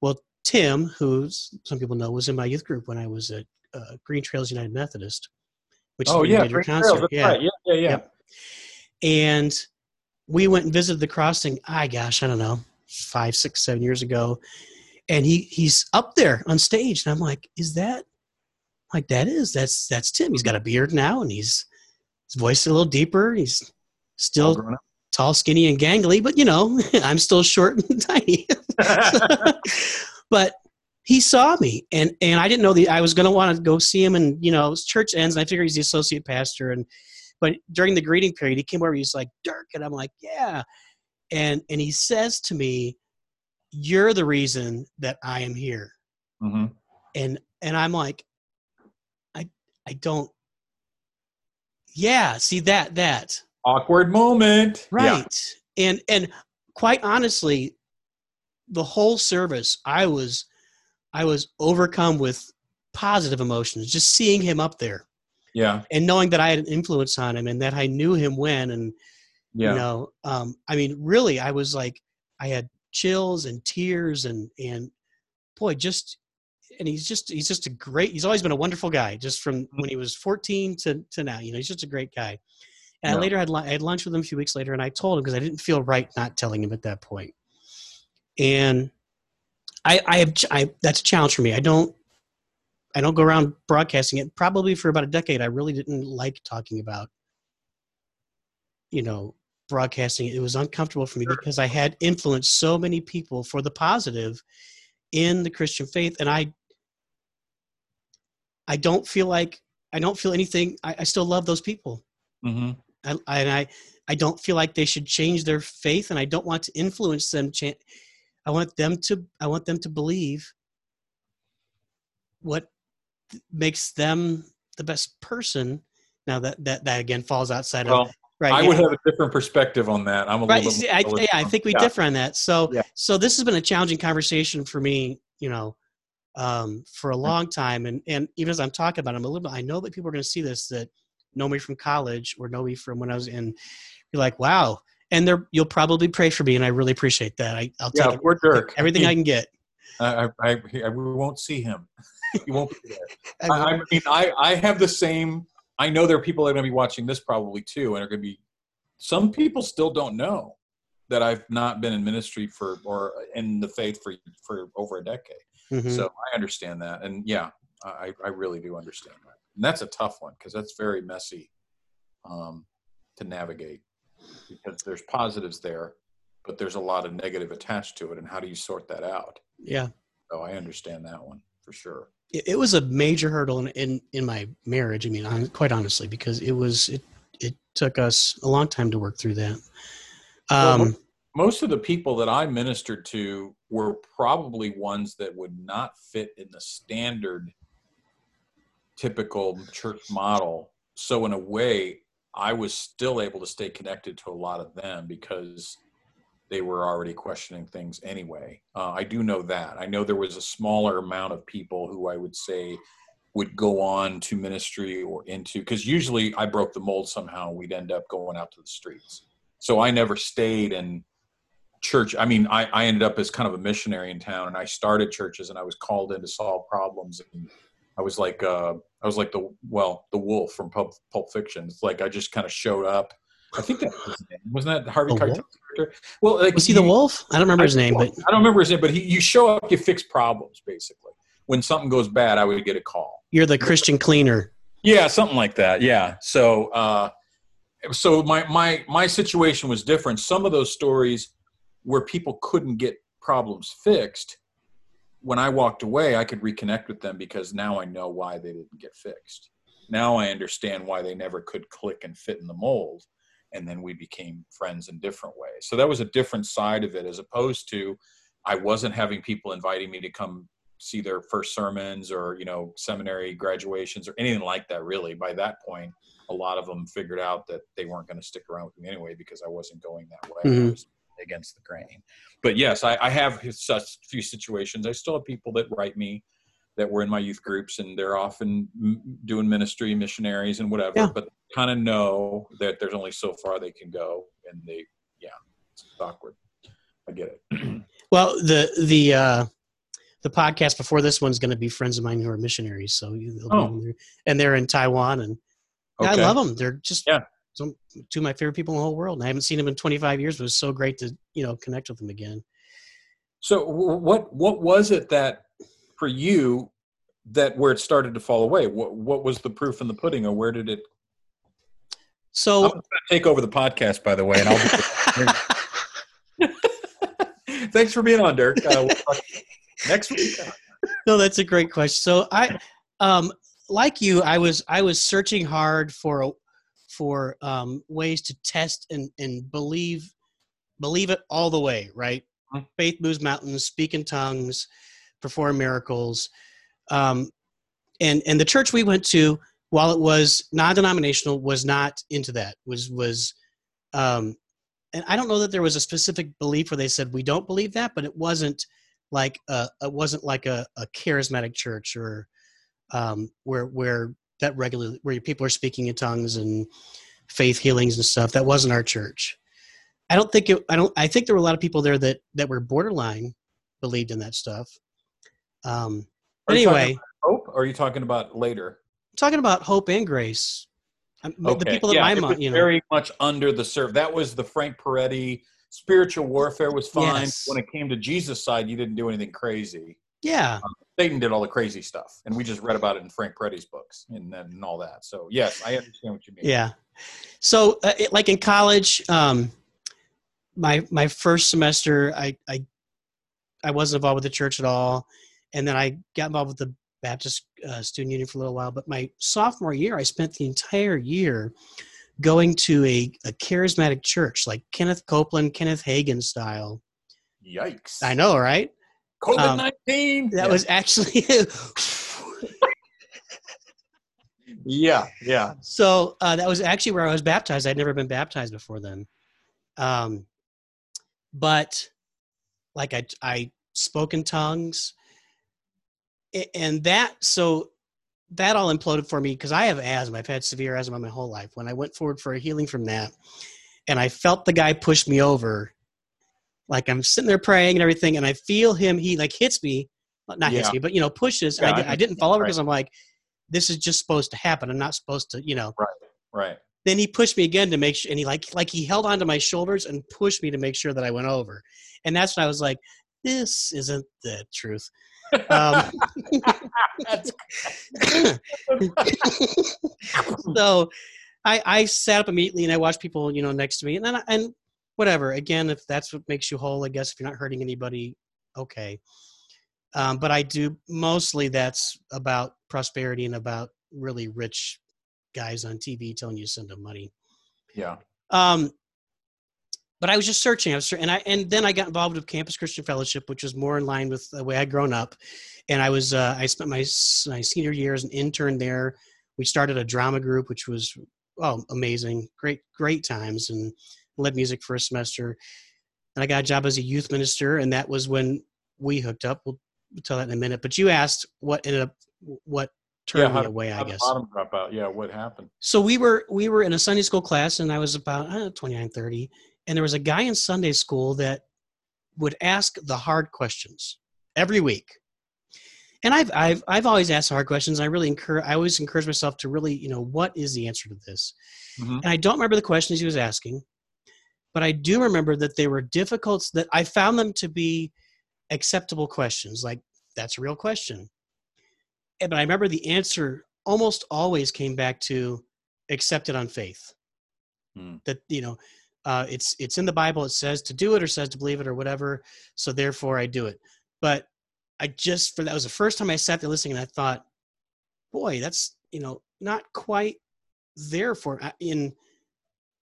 Well tim who some people know was in my youth group when i was at uh, green trails united methodist which oh you yeah. your Great Trails, yeah right. Yeah. Yeah. Yeah. Yep. and we went and visited the crossing i gosh i don't know five six seven years ago and he he's up there on stage and i'm like is that like that is that's that's tim he's got a beard now and he's his voice is a little deeper he's still tall skinny and gangly but you know i'm still short and tiny but he saw me and and i didn't know the i was going to want to go see him and you know his church ends and i figured he's the associate pastor and but during the greeting period he came over he's like dirk and i'm like yeah and and he says to me you're the reason that i am here Mhm. and and i'm like i i don't yeah see that that Awkward moment. Yeah. right and and quite honestly the whole service i was i was overcome with positive emotions just seeing him up there Yeah. and knowing that i had an influence on him and that i knew him when and Yeah. you know um i mean really i was like i had chills and tears and and boy just and he's just he's just a great he's always been a wonderful guy just from when he was 14 to to now you know he's just a great guy and Yeah. I later had, I had lunch with him a few weeks later and I told him because I didn't feel right not telling him at that point. And I, I have, ch- I, that's a challenge for me. I don't, I don't go around broadcasting it. Probably for about a decade, I really didn't like talking about, you know, broadcasting. It was uncomfortable for me because I had influenced so many people for the positive in the Christian faith. And I, I don't feel like I don't feel anything. I, I still love those people. Mm-hmm. I, I, and I, I don't feel like they should change their faith, and I don't want to influence them. Cha- I want them to. I want them to believe what makes them the best person. Now that that that again falls outside Well, of right. I would have a different perspective on that. I'm a right. little see, bit. I, yeah, I think we yeah. differ on that. So Yeah. so this has been a challenging conversation for me. You know. Um, for a long time, and and even as I'm talking about, it, I'm a little bit. I know that people are going to see this that know me from college or know me from when I was in. Be like, wow, and they're you'll probably pray for me, and I really appreciate that. I, I'll take Yeah, it, we're Dirk. everything I can get. I, I, I, we won't see him. he won't be there. I I, mean, I, I have the same. I know there are people that are going to be watching this probably too, and are going to be. Some people still don't know that I've not been in ministry for or in the faith for for over a decade. Mhm. So I understand that, and yeah, I, I really do understand that. And that's a tough one because that's very messy um, to navigate because there's positives there, but there's a lot of negative attached to it, and how do you sort that out? yeah, So I understand that one for sure. it, it was a major hurdle in, in in my marriage. I mean, hon- quite honestly, because it was it it took us a long time to work through that. Well, Um, most of the people that I ministered to were probably ones that would not fit in the standard typical church model. So in a way, I was still able to stay connected to a lot of them because they were already questioning things anyway. Uh, I do know that. I know there was a smaller amount of people who I would say would go on to ministry or into because usually I broke the mold somehow. We'd end up going out to the streets. So I never stayed in church. I mean, I, I ended up as kind of a missionary in town, and I started churches, and I was called in to solve problems. And I was like, uh, I was like the well, the wolf from Pulp, Pulp Fiction. It's like I just kind of showed up. I think that was his name. Wasn't that the Harvey The Keitel's character? Well, like was he the wolf? I don't remember his name, but I don't remember his name, but he, you show up, you fix problems, basically. When something goes bad, I would get a call. you're the Christian cleaner. Yeah, something like that. Yeah. So, uh, so my my my situation was different. Some of those stories where people couldn't get problems fixed, when I walked away, I could reconnect with them because now I know why they didn't get fixed. Now I understand why they never could click and fit in the mold, and then we became friends in different ways. So that was a different side of it, as opposed to I wasn't having people inviting me to come see their first sermons or you know seminary graduations or anything like that really by that point a lot of them figured out that they weren't going to stick around with me anyway because i wasn't going that way Mhm. was against the grain but yes I, I have such few situations i still have people that write me that were in my youth groups and they're often doing ministry missionaries and whatever Yeah. but kind of know that there's only so far they can go and they yeah it's awkward i get it Well, the the uh, the podcast before this one's going to be friends of mine who are missionaries. So they'll be Oh. there. and they're in Taiwan, and yeah, I love them. They're just Yeah. Some two of my favorite people in the whole world. And I haven't seen them in 25 years. It was so great to you know connect with them again. So what what was it that for you that where it started to fall away? What what was the proof in the pudding, or where did it? I'm So take over the podcast, by the way, and I'll. Thanks for being on, Dirk. Uh, we'll next week. no, that's a great question. So I, um, like you, I was I was searching hard for a, for um, ways to test and and believe believe it all the way. Right, Mhm. faith moves mountains, speak in tongues, perform miracles, um, and and the church we went to, while it was non-denominational, was not into that. Was was um, and I don't know that there was a specific belief where they said we don't believe that, but it wasn't like a, it wasn't like a, a charismatic church or um, where where that regularly where people are speaking in tongues and faith healings and stuff. That wasn't our church. I don't think it. I don't. I think there were a lot of people there that that were borderline believed in that stuff. Um, anyway, Hope, or are you talking about later? I'm talking about hope and grace. Um, The Okay. people that yeah, I'm it on, was you know, very much under the serve. That was the Frank Peretti spiritual warfare was fine. Yes. When it came to Jesus' side, you didn't do anything crazy. Yeah, Satan did all the crazy stuff, and we just read about it in Frank Peretti's books and, and all that. So yes, I understand what you mean. Yeah. So, uh, it, like in college, um, my my first semester, I I I wasn't involved with the church at all, and then I got involved with the Baptist uh, Student Union for a little while. But my sophomore year, I spent the entire year going to a, a charismatic church like Kenneth Copeland, Kenneth Hagin style. Yikes! I know, right? COVID nineteen. Um, that yeah. was actually. yeah, yeah. So uh, that was actually where I was baptized. I'd never been baptized before then. Um, but like I, I spoke in tongues, and that so that all imploded for me because I have asthma. I've had severe asthma my whole life. When I went forward for a healing from that, and I felt the guy push me over, like I'm sitting there praying and everything, and I feel him. He like hits me, not yeah. hits me, but you know pushes. Yeah, I, I, didn't fall over because right. I'm like, this is just supposed to happen. I'm not supposed to, you know. Right. Right. Then he pushed me again to make sure, and he like like he held onto my shoulders and pushed me to make sure that I went over. And that's when I was like, this isn't the truth. Um, so I, I sat up immediately and I watched people, you know, next to me, and then I, and whatever. Again, if that's what makes you whole, I guess if you're not hurting anybody, okay. Um, but I do mostly that's about prosperity and about really rich guys on TV telling you to send them money. Yeah. Um, but I was just searching. I was, and I and then I got involved with Campus Christian Fellowship, which was more in line with the way I'd grown up. And I was uh, I spent my my senior year as an intern there. We started a drama group, which was oh amazing, great great times, and led music for a semester. And I got a job as a youth minister, and that was when we hooked up. We'll, we'll tell that in a minute. But you asked what ended up what turned yeah, me away. I guess bottom drop out. Yeah, what happened? So we were we were in a Sunday school class, and I was about uh, 29, 30 and there was a guy in Sunday school that would ask the hard questions every week. And I've I've I've always asked hard questions. I really encourage I always encourage myself to really, you know, what is the answer to this? Mm-hmm. And I don't remember the questions he was asking, but I do remember that they were difficult that I found them to be acceptable questions. Like, that's a real question. But I remember the answer almost always came back to accepted on faith. Hmm. That, you know, uh, it's it's in the bible it says to do it or says to believe it or whatever so therefore i do it but i just for that was the first time i sat there listening and i thought boy that's you know not quite there for in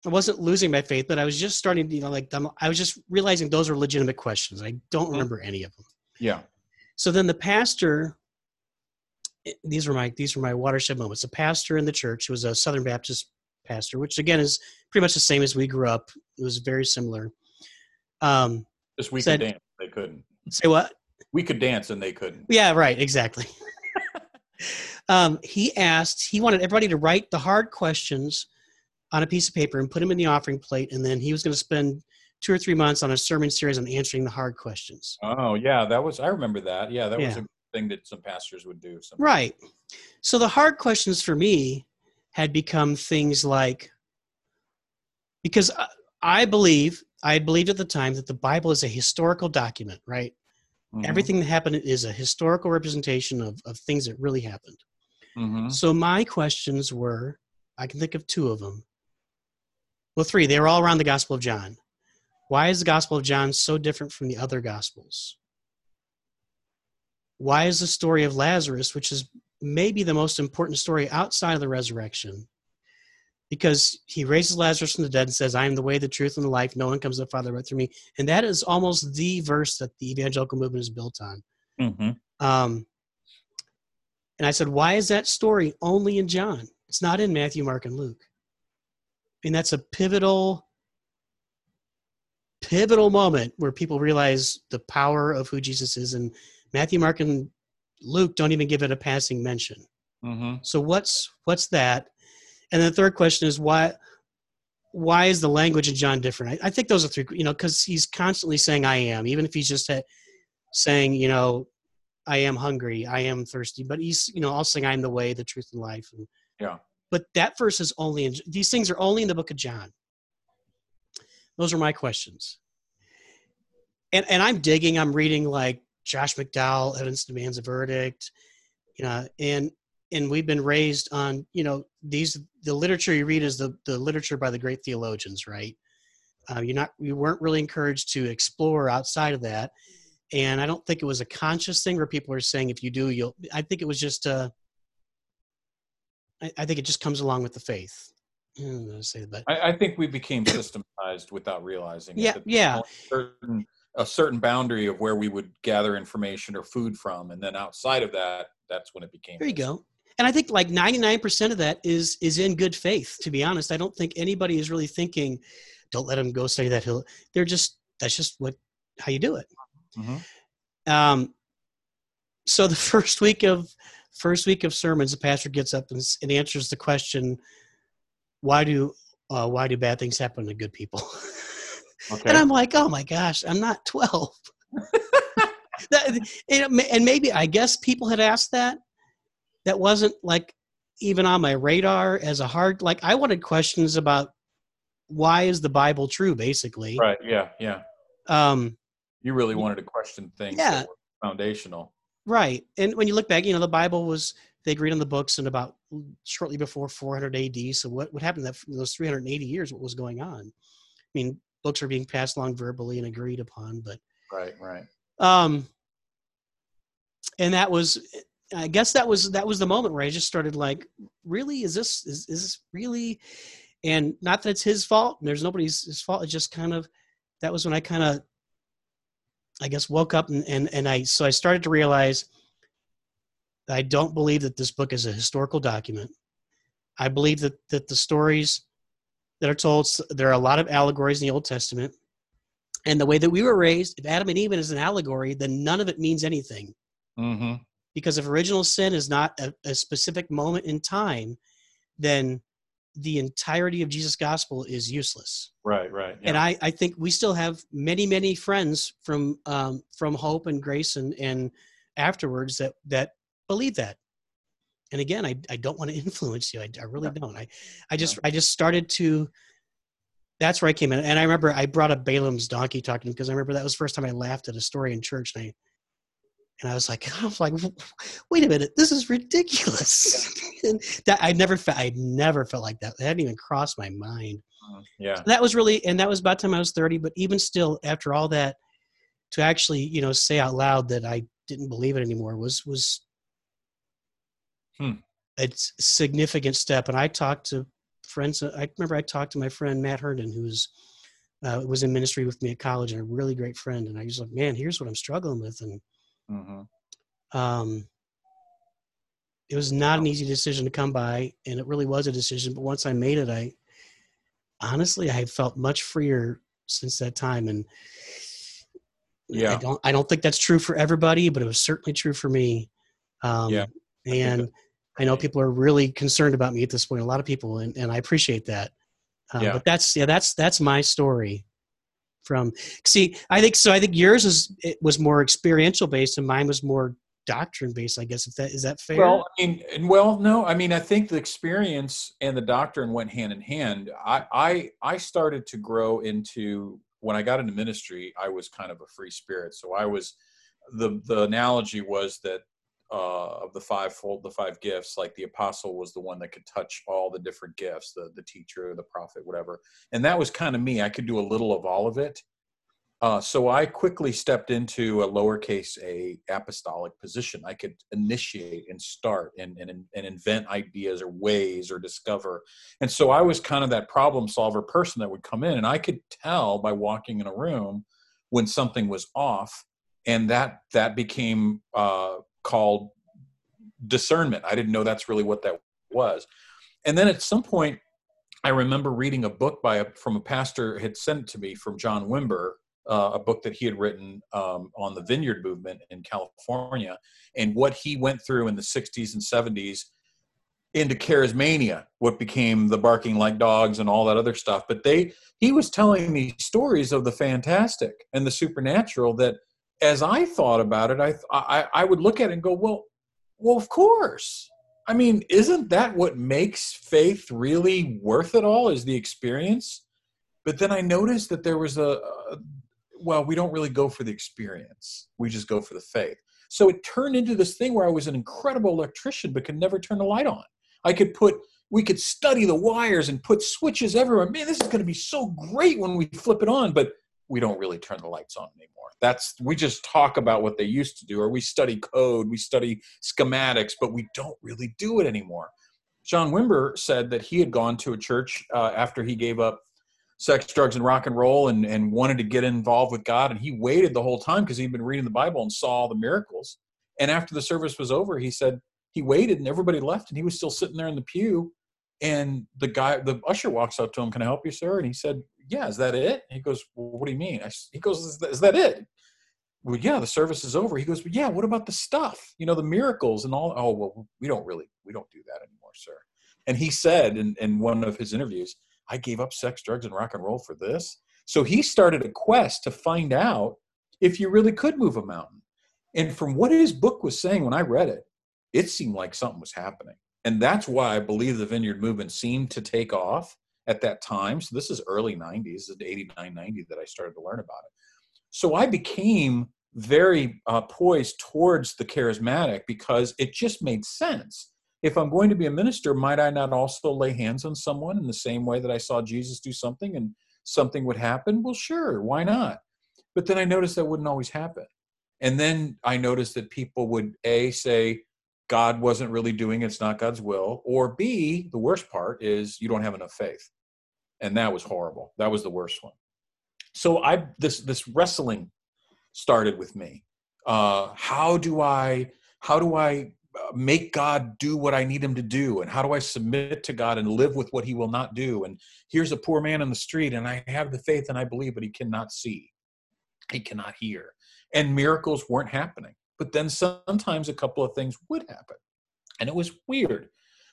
i wasn't losing my faith but i was just starting to you know like i was just realizing those were legitimate questions i don't mm-hmm. remember any of them yeah so then the pastor eh, these were my these were my watershed moments the pastor in the church was a southern baptist pastor, which again is pretty much the same as we grew up. It was very similar. Um, Just we said, could dance, they couldn't. Say what? We could dance and they couldn't. Yeah, right, exactly. um, he asked, he wanted everybody to write the hard questions on a piece of paper and put them in the offering plate, and then he was going to spend two or three months on a sermon series on answering the hard questions. Oh yeah, that was I remember that. Yeah, that yeah. was a thing that some pastors would do. Sometimes. Right. So the hard questions for me had become things like because I believe I believed at the time that the Bible is a historical document, right? Mm-hmm. Everything that happened is a historical representation of, of things that really happened. Mm-hmm. So my questions were, I can think of two of them. Well, three. They were all around the Gospel of John. Why is the Gospel of John so different from the other Gospels? Why is the story of Lazarus, which is maybe the most important story outside of the resurrection because he raises Lazarus from the dead and says, I am the way, the truth, and the life. No one comes to the Father but through me. And that is almost the verse that the evangelical movement is built on. Mm-hmm. Um, and I said, Why is that story only in John? It's not in Matthew, Mark, and Luke. And that's a pivotal, pivotal moment where people realize the power of who Jesus is. And Matthew, Mark, and Luke don't even give it a passing mention. Mm-hmm. So what's what's that? And the third question is why why is the language in John different? I, I think those are three. You know, because he's constantly saying "I am," even if he's just saying, you know, "I am hungry," "I am thirsty," but he's you know all saying "I am the way, the truth, and life." And, yeah. But that verse is only in these things are only in the book of John. Those are my questions. And and I'm digging. I'm reading like Josh McDowell, Evidence Demands a Verdict, you know, and and we've been raised on, you know, these the literature you read is the the literature by the great theologians, right? Uh, you're not you weren't really encouraged to explore outside of that, and I don't think it was a conscious thing where people are saying if you do, you'll. I think it was just. Uh, I, I think it just comes along with the faith. Gonna say, but I, I think we became systematized without realizing. Yeah, that yeah. a Certain, a certain boundary of where we would gather information or food from, and then outside of that, that's when it became. There you go. And I think like 99% of that is is in good faith, to be honest. I don't think anybody is really thinking, don't let him go study that hill. They're just that's just what how you do it. Mhm. Um so the first week of first week of sermons, the pastor gets up and, and answers the question, why do uh, why do bad things happen to good people? Okay. And I'm like, oh my gosh, I'm not 12. that, and, and maybe, I guess people had asked that. That wasn't like even on my radar as a hard, like I wanted questions about why is the Bible true, basically. right. Yeah. Yeah. Um, You really wanted to question things Yeah. that were foundational. Right. And when you look back, you know, the Bible was, they agreed on the books in about shortly before 400 AD. So what, what happened that, those 380 years? What was going on? I mean, books are being passed along verbally and agreed upon, but Right. Right. um and that was i guess that was that was the moment where i just started like really is this is, is this really and not that it's his fault and there's nobody's his fault It just kind of that was when i kind of i guess woke up and, and and i so i started to realize that i don't believe that this book is a historical document i believe that that the stories that are told there are a lot of allegories in the old testament and the way that we were raised if adam and eve is an allegory then none of it means anything Mm-hmm. because if original sin is not a, a specific moment in time then the entirety of jesus gospel is useless Right. Right. Yeah. and I, I think we still have many many friends from um, from hope and grace and and afterwards that that believe that and again i, I don't want to influence you i, I really don't i i just i just started to that's where i came in and i remember i brought up balaam's donkey talking because i remember that was the first time i laughed at a story in church and i and I was like, I was like, wait a minute, this is ridiculous. and that I never felt, I never felt like that. That hadn't even crossed my mind yeah. that was really and that was about the time i was 30 but even still after all that to actually you know say out loud that i didn't believe it anymore was was Hmm. a significant step and i talked to friends i remember i talked to my friend matt herndon who's uh, was in ministry with me at college and a really great friend and i was like man here's what i'm struggling with and Mm-hmm. um, it was not an easy decision to come by and it really was a decision but once i made it i honestly i felt much freer since that time and i Yeah. don't i don't think that's true for everybody but it was certainly true for me um, Yeah, and i know people are really concerned about me at this point a lot of people and, and i appreciate that um, Yeah. but that's yeah that's that's my story from see i think so i think yours is it was more experiential based and mine was more doctrine based i guess if that is that fair Well, I mean, well, no, I mean, I think the experience and the doctrine went hand in hand. I, I, I started to grow into when I got into ministry. I was kind of a free spirit, so I was. the The analogy was that uh, of the fivefold, the five gifts, like the apostle was the one that could touch all the different gifts, the the teacher, the prophet, whatever, and that was kind of me. I could do a little of all of it. Uh, so I quickly stepped into a lowercase a apostolic position. I could initiate and start and, and, and invent ideas or ways or discover. And so I was kind of that problem solver person that would come in and I could tell by walking in a room when something was off. And that, that became uh, called discernment. I didn't know that's really what that was. And then at some point, I remember reading a book by a, from a pastor had sent it to me from John Wimber, uh, a book that he had written um, on the Vineyard movement in California and what he went through in the 60s and 70s into charismania, what became the barking like dogs and all that other stuff. But they, he was telling me stories of the fantastic and the supernatural that, as I thought about it, I, I, I would look at it and go, well, well, of course. I mean, isn't that what makes faith really worth it all? Is the experience? But then I noticed that there was a, a well, we don't really go for the experience. We just go for the faith. So it turned into this thing where I was an incredible electrician, but could never turn the light on. I could put, we could study the wires and put switches everywhere. Man, this is going to be so great when we flip it on. But we don't really turn the lights on anymore. That's we just talk about what they used to do, or we study code, we study schematics, but we don't really do it anymore. John Wimber said that he had gone to a church uh, after he gave up sex, drugs, and rock and roll and, and wanted to get involved with God. And he waited the whole time because he'd been reading the Bible and saw all the miracles. And after the service was over, he said he waited and everybody left and he was still sitting there in the pew. And the guy, the usher walks up to him, Can I help you, sir? And he said, Yeah, is that it? he goes, Well, what do you mean? I, he goes, is that, is that it? Well, yeah, the service is over. He goes, Yeah, what about the stuff? You know, the miracles and all. Oh, well, we don't really, we don't do that anymore, sir. And he said in, in one of his interviews, I gave up sex, drugs, and rock and roll for this. So he started a quest to find out if you really could move a mountain. And from what his book was saying when I read it, it seemed like something was happening. And that's why I believe the vineyard movement seemed to take off at that time. So this is early 90s, 89, 90 that I started to learn about it. So I became very uh, poised towards the charismatic because it just made sense if I'm going to be a minister, might I not also lay hands on someone in the same way that I saw Jesus do something and something would happen? Well, sure, why not? But then I noticed that wouldn't always happen. And then I noticed that people would A, say, God wasn't really doing it, it's not God's will. Or B, the worst part is you don't have enough faith. And that was horrible. That was the worst one. So I this this wrestling started with me. Uh, how do I how do I make God do what I need him to do? And how do I submit to God and live with what he will not do? And here's a poor man in the street, and I have the faith and I believe, but he cannot see, he cannot hear. And miracles weren't happening. But then sometimes a couple of things would happen. And it was weird,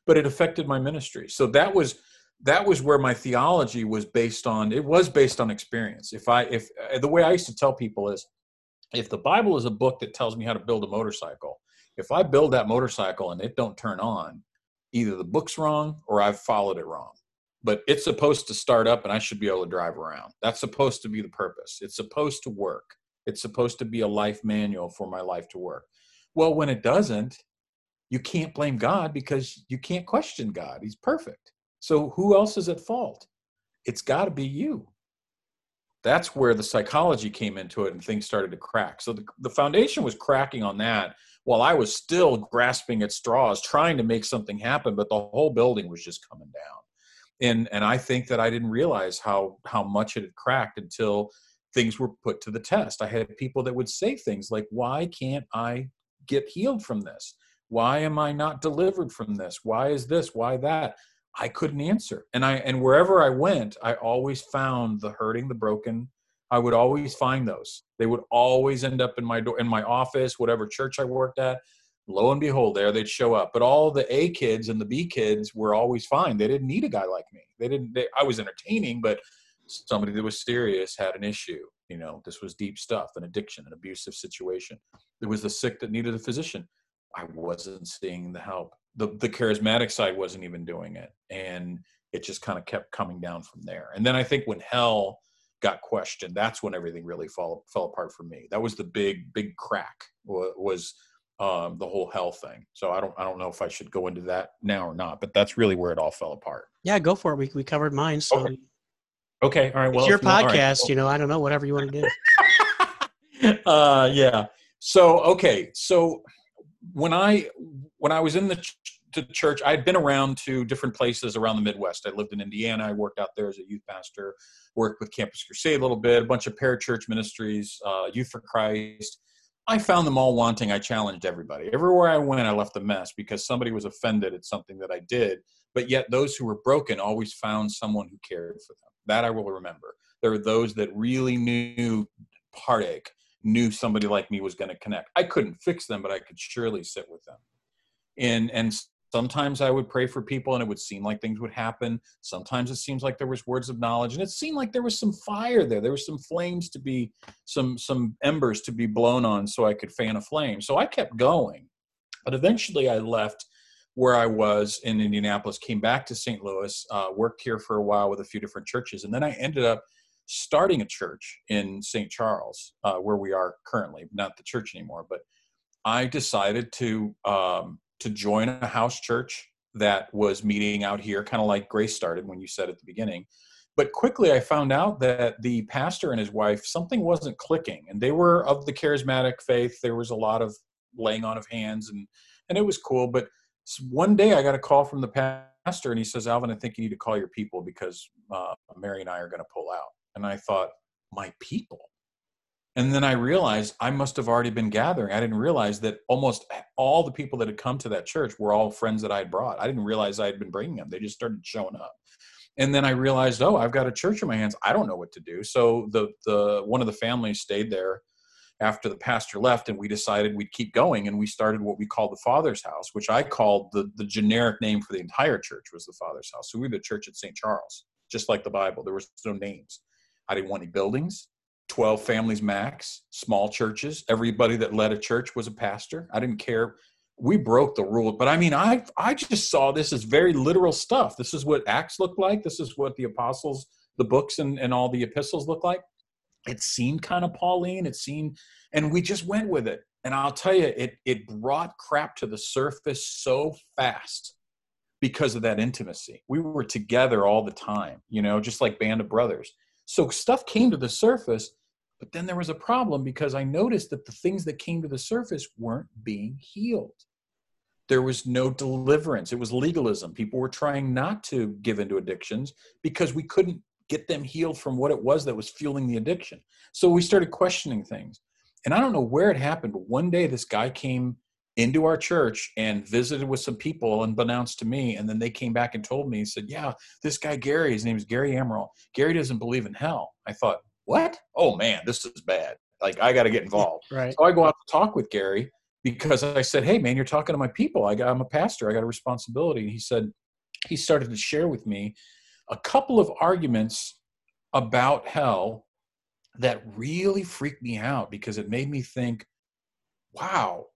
but it affected my ministry. So that was that was where my theology was based on it was based on experience if i if uh, the way i used to tell people is if the bible is a book that tells me how to build a motorcycle if I build that motorcycle and it don't turn on, either the book's wrong or I've followed it wrong. But it's supposed to start up and I should be able to drive around. That's supposed to be the purpose. It's supposed to work. It's supposed to be a life manual for my life to work. Well, when it doesn't, you can't blame God because you can't question God. He's perfect. So who else is at fault? It's got to be you. That's where the psychology came into it and things started to crack. So the, the foundation was cracking on that while I was still grasping at straws, trying to make something happen, but the whole building was just coming down. And and I think that I didn't realize how how much it had cracked until things were put to the test. I had people that would say things like, "Why can't I get healed from this? Why am I not delivered from this? Why is this? Why that?" I couldn't answer. And I and wherever I went, I always found the hurting, the broken, I would always find those. They would always end up in my door, in my office, whatever church I worked at. Lo and behold, there they'd show up. But all the A kids and the B kids were always fine. They didn't need a guy like me. They didn't. They, I was entertaining, but somebody that was serious had an issue. You know, this was deep stuff, an addiction, an abusive situation. There was the sick that needed a physician. I wasn't seeing the help. The the charismatic side wasn't even doing it, and it just kind of kept coming down from there. And then I think when hell got questioned, that's when everything really fell fell apart for me. That was the big big crack was um, the whole hell thing. So I don't I don't know if I should go into that now or not, but that's really where it all fell apart. Yeah, go for it. We we covered mine. So okay. okay. All right. Well, it's your podcast. Right. You know, I don't know. Whatever you want to do. uh, yeah. So okay. So when I when I was in the to church. I had been around to different places around the Midwest. I lived in Indiana. I worked out there as a youth pastor. Worked with Campus Crusade a little bit, a bunch of parachurch ministries, uh, Youth for Christ. I found them all wanting. I challenged everybody. Everywhere I went, I left a mess because somebody was offended at something that I did. But yet, those who were broken always found someone who cared for them. That I will remember. There are those that really knew heartache, knew somebody like me was going to connect. I couldn't fix them, but I could surely sit with them. And and sometimes i would pray for people and it would seem like things would happen sometimes it seems like there was words of knowledge and it seemed like there was some fire there there was some flames to be some some embers to be blown on so i could fan a flame so i kept going but eventually i left where i was in indianapolis came back to st louis uh, worked here for a while with a few different churches and then i ended up starting a church in st charles uh, where we are currently not the church anymore but i decided to um, to join a house church that was meeting out here, kind of like Grace started when you said at the beginning. but quickly I found out that the pastor and his wife something wasn't clicking, and they were of the charismatic faith. There was a lot of laying on of hands, and and it was cool. But one day I got a call from the pastor, and he says, "Alvin, I think you need to call your people because uh, Mary and I are going to pull out." And I thought, "My people." And then I realized I must have already been gathering. I didn't realize that almost all the people that had come to that church were all friends that I had brought. I didn't realize I had been bringing them. They just started showing up and then I realized, oh, I've got a church in my hands. I don't know what to do. So the the one of the families stayed there after the pastor left, and we decided we'd keep going, and we started what we called the Father's House, which I called the the generic name for the entire church was the Father's House. So we were the church at St. Charles, just like the Bible. There was no names. I didn't want any buildings. 12 families max, small churches. Everybody that led a church was a pastor. I didn't care. We broke the rule but i mean i i just saw this as very literal stuff. This is what acts looked like. This is what the apostles the books and, and all the epistles look like. It seemed kind of pauline. It seemed and we just went with it. And i'll tell you it it brought crap to the surface so fast because of that intimacy. We were together all the time you know just like band of brothers so stuff came to the surface but then there was a problem because I noticed that the things that came to the surface weren't being healed. There was no deliverance. It was legalism. People were trying not to give into addictions because we couldn't get them healed from what it was that was fueling the addiction. So we started questioning things. And I don't know where it happened, but one day this guy came into our church and visited with some people unbeknownst to me. And then they came back and told me, said, Yeah, this guy Gary, his name is Gary Amirault. Gary doesn't believe in hell. I thought, what? Oh man, this is bad. Like I got to get involved. Right. So I go out to talk with Gary because I said, hey man, you're talking to my people. I got, I'm a pastor. I got a responsibility. And he said, he started to share with me a couple of arguments about hell that really freaked me out because it made me think, wow,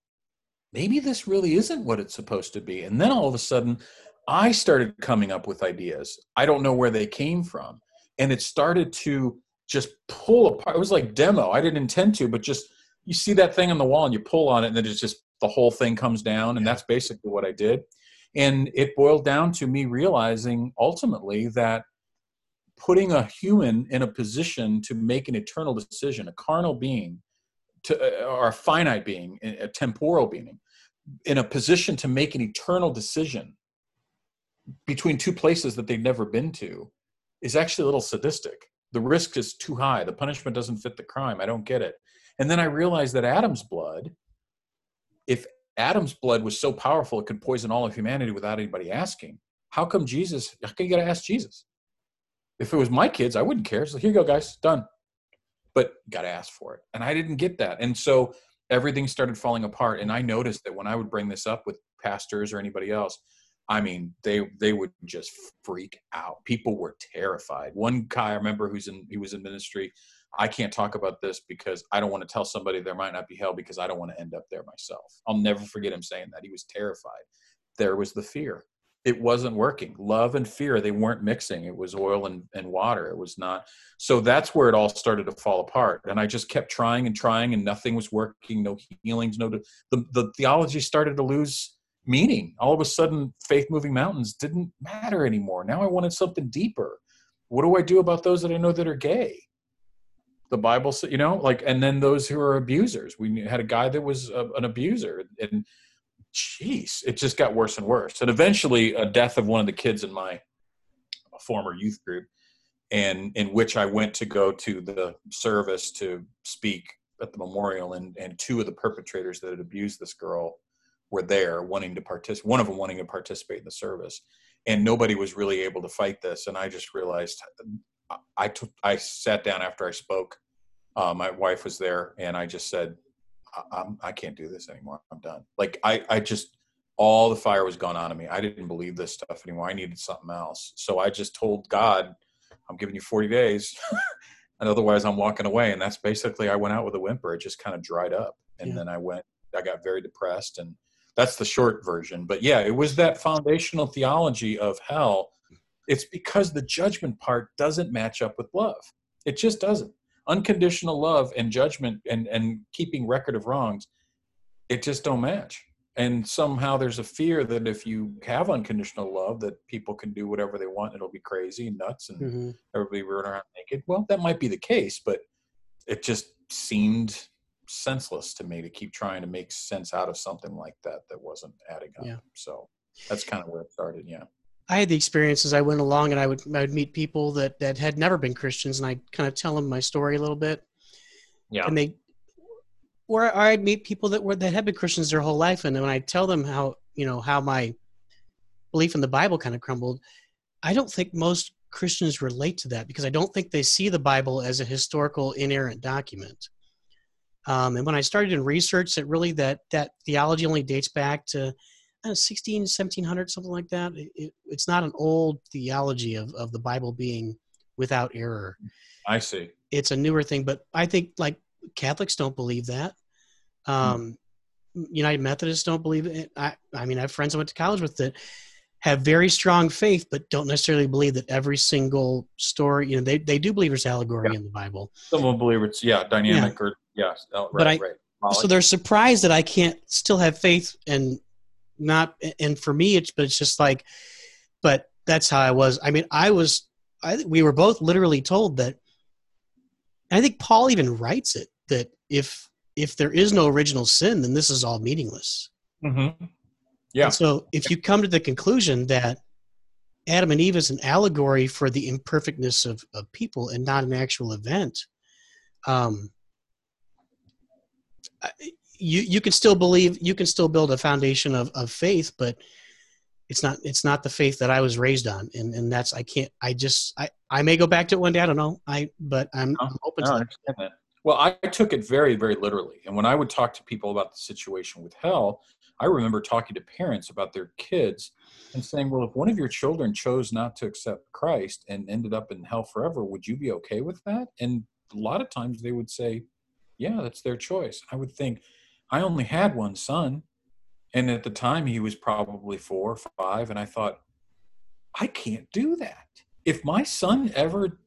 maybe this really isn't what it's supposed to be. And then all of a sudden, I started coming up with ideas. I don't know where they came from. And it started to just pull apart. It was like demo. I didn't intend to, but just you see that thing on the wall and you pull on it, and then it's just the whole thing comes down. And that's basically what I did. And it boiled down to me realizing ultimately that putting a human in a position to make an eternal decision, a carnal being, to, uh, or a finite being, a temporal being, in a position to make an eternal decision between two places that they've never been to is actually a little sadistic. The risk is too high. The punishment doesn't fit the crime. I don't get it. And then i realized that adam's blood if adam's blood was so powerful it could poison all of humanity without anybody asking how come jesus how come you gotta ask jesus? If it was my kids i wouldn't care. So here you go guys. Done but gotta ask for it and i didn't get that and so everything started falling apart and i noticed that when i would bring this up with pastors or anybody else I mean, they they would just freak out. People were terrified. One guy I remember who's in he was in ministry. I can't talk about this because I don't want to tell somebody there might not be hell because I don't want to end up there myself. I'll never forget him saying that. He was terrified. There was the fear. It wasn't working. Love and fear, they weren't mixing. It was oil and, and water. It was not. So that's where it all started to fall apart. And I just kept trying and trying and nothing was working. No healings, no. The, the theology started to lose meaning. All of a sudden, faith moving mountains didn't matter anymore. Now I wanted something deeper. What do I do about those that I know that are gay? The Bible said, you know, like, and then those who are abusers. We had a guy that was a, an abuser, and jeez, it just got worse and worse. And eventually, a death of one of the kids in my former youth group, and in which I went to go to the service to speak at the memorial, and and two of the perpetrators that had abused this girl were there wanting to participate one of them wanting to participate in the service and nobody was really able to fight this and i just realized i took i sat down after i spoke uh, my wife was there and i just said I'm, i can't do this anymore i'm done like i i just all the fire was gone out of me i didn't believe this stuff anymore i needed something else so i just told god i'm giving you 40 days and otherwise i'm walking away and that's basically i went out with a whimper it just kind of dried up and yeah. then i went i got very depressed and that's the short version. But yeah, it was that foundational theology of hell. It's because the judgment part doesn't match up with love. It just doesn't. Unconditional love and judgment and, and keeping record of wrongs, it just don't match. and somehow there's a fear that if you have unconditional love that people can do whatever they want it'll be crazy and nuts and hmm everybody run around naked well that might be the case but it just seemed senseless to me to keep trying to make sense out of something like that that wasn't adding up Yeah. so that's kind of where it started yeah I had the experience as I went along, and I would I would meet people that that had never been Christians, and I kind of tell them my story a little bit, yeah and they, or, or I'd meet people that were that had been Christians their whole life, and when I tell them how you know how my belief in the Bible kind of crumbled, I don't think most Christians relate to that because I don't think they see the Bible as a historical inerrant document. Um, and when I started in research, that really that that theology only dates back to uh, 16, 1700, something like that. It, it, it's not an old theology of, of the Bible being without error. i see It's a newer thing, but I think like Catholics don't believe that. Um, United Methodists don't believe it. I, I mean, I have friends I went to college with that have very strong faith, but don't necessarily believe that every single story, you know, they, they do believe there's allegory in the Bible. some will believe it's yeah dynamic or yeah oh, right, But I- right so they're surprised that I can't still have faith and not and for me it's but it's just like but that's how I was. I mean, I was I we were both literally told that I think Paul even writes it that if if there is no original sin then this is all meaningless. mm-hmm. yeah And so if you come to the conclusion that Adam and Eve is an allegory for the imperfectness of, of people and not an actual event, um, I- you you can still believe you can still build a foundation of, of faith, but it's not it's not the faith that I was raised on, and and that's I can't I just I I may go back to it one day I don't know I but I'm, No, I'm open No, to that. that. Well, I took it very, very literally. And when I would talk to people about the situation with hell, I remember talking to parents about their kids and saying, Well, if one of your children chose not to accept Christ and ended up in hell forever, would you be okay with that? And a lot of times they would say, Yeah, that's their choice. I would think, I only had one son. And at the time, he was probably four or five. And I thought, I can't do that. If my son ever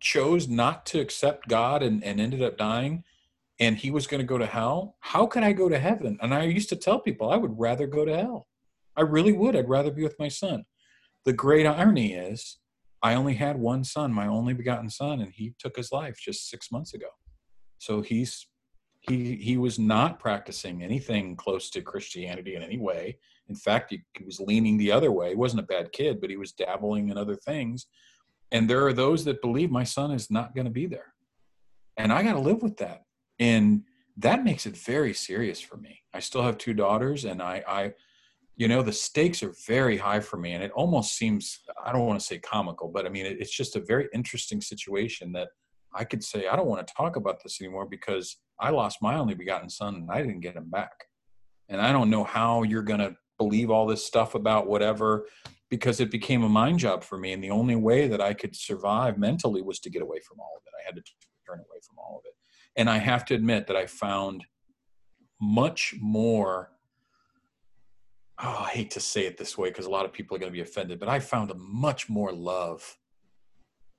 chose not to accept God and, and ended up dying and he was going to go to hell, how can I go to heaven? And I used to tell people I would rather go to hell. I really would. I'd rather be with my son. The great irony is I only had one son, my only begotten son, and he took his life just six months ago. So he's he he was not practicing anything close to Christianity in any way. In fact, he, he was leaning the other way. He wasn't a bad kid, but he was dabbling in other things. And there are those that believe my son is not going to be there. And I got to live with that. And that makes it very serious for me. I still have two daughters and I, I, you know, the stakes are very high for me. And it almost seems, I don't want to say comical, but I mean, it, it's just a very interesting situation that I could say, I don't want to talk about this anymore because I lost my only begotten son and I didn't get him back. And I don't know how you're going to believe all this stuff about whatever because it became a mind job for me. And the only way that I could survive mentally was to get away from all of it. I had to turn away from all of it. And I have to admit that I found much more. Oh, I hate to say it this way because a lot of people are going to be offended, but I found a much more love,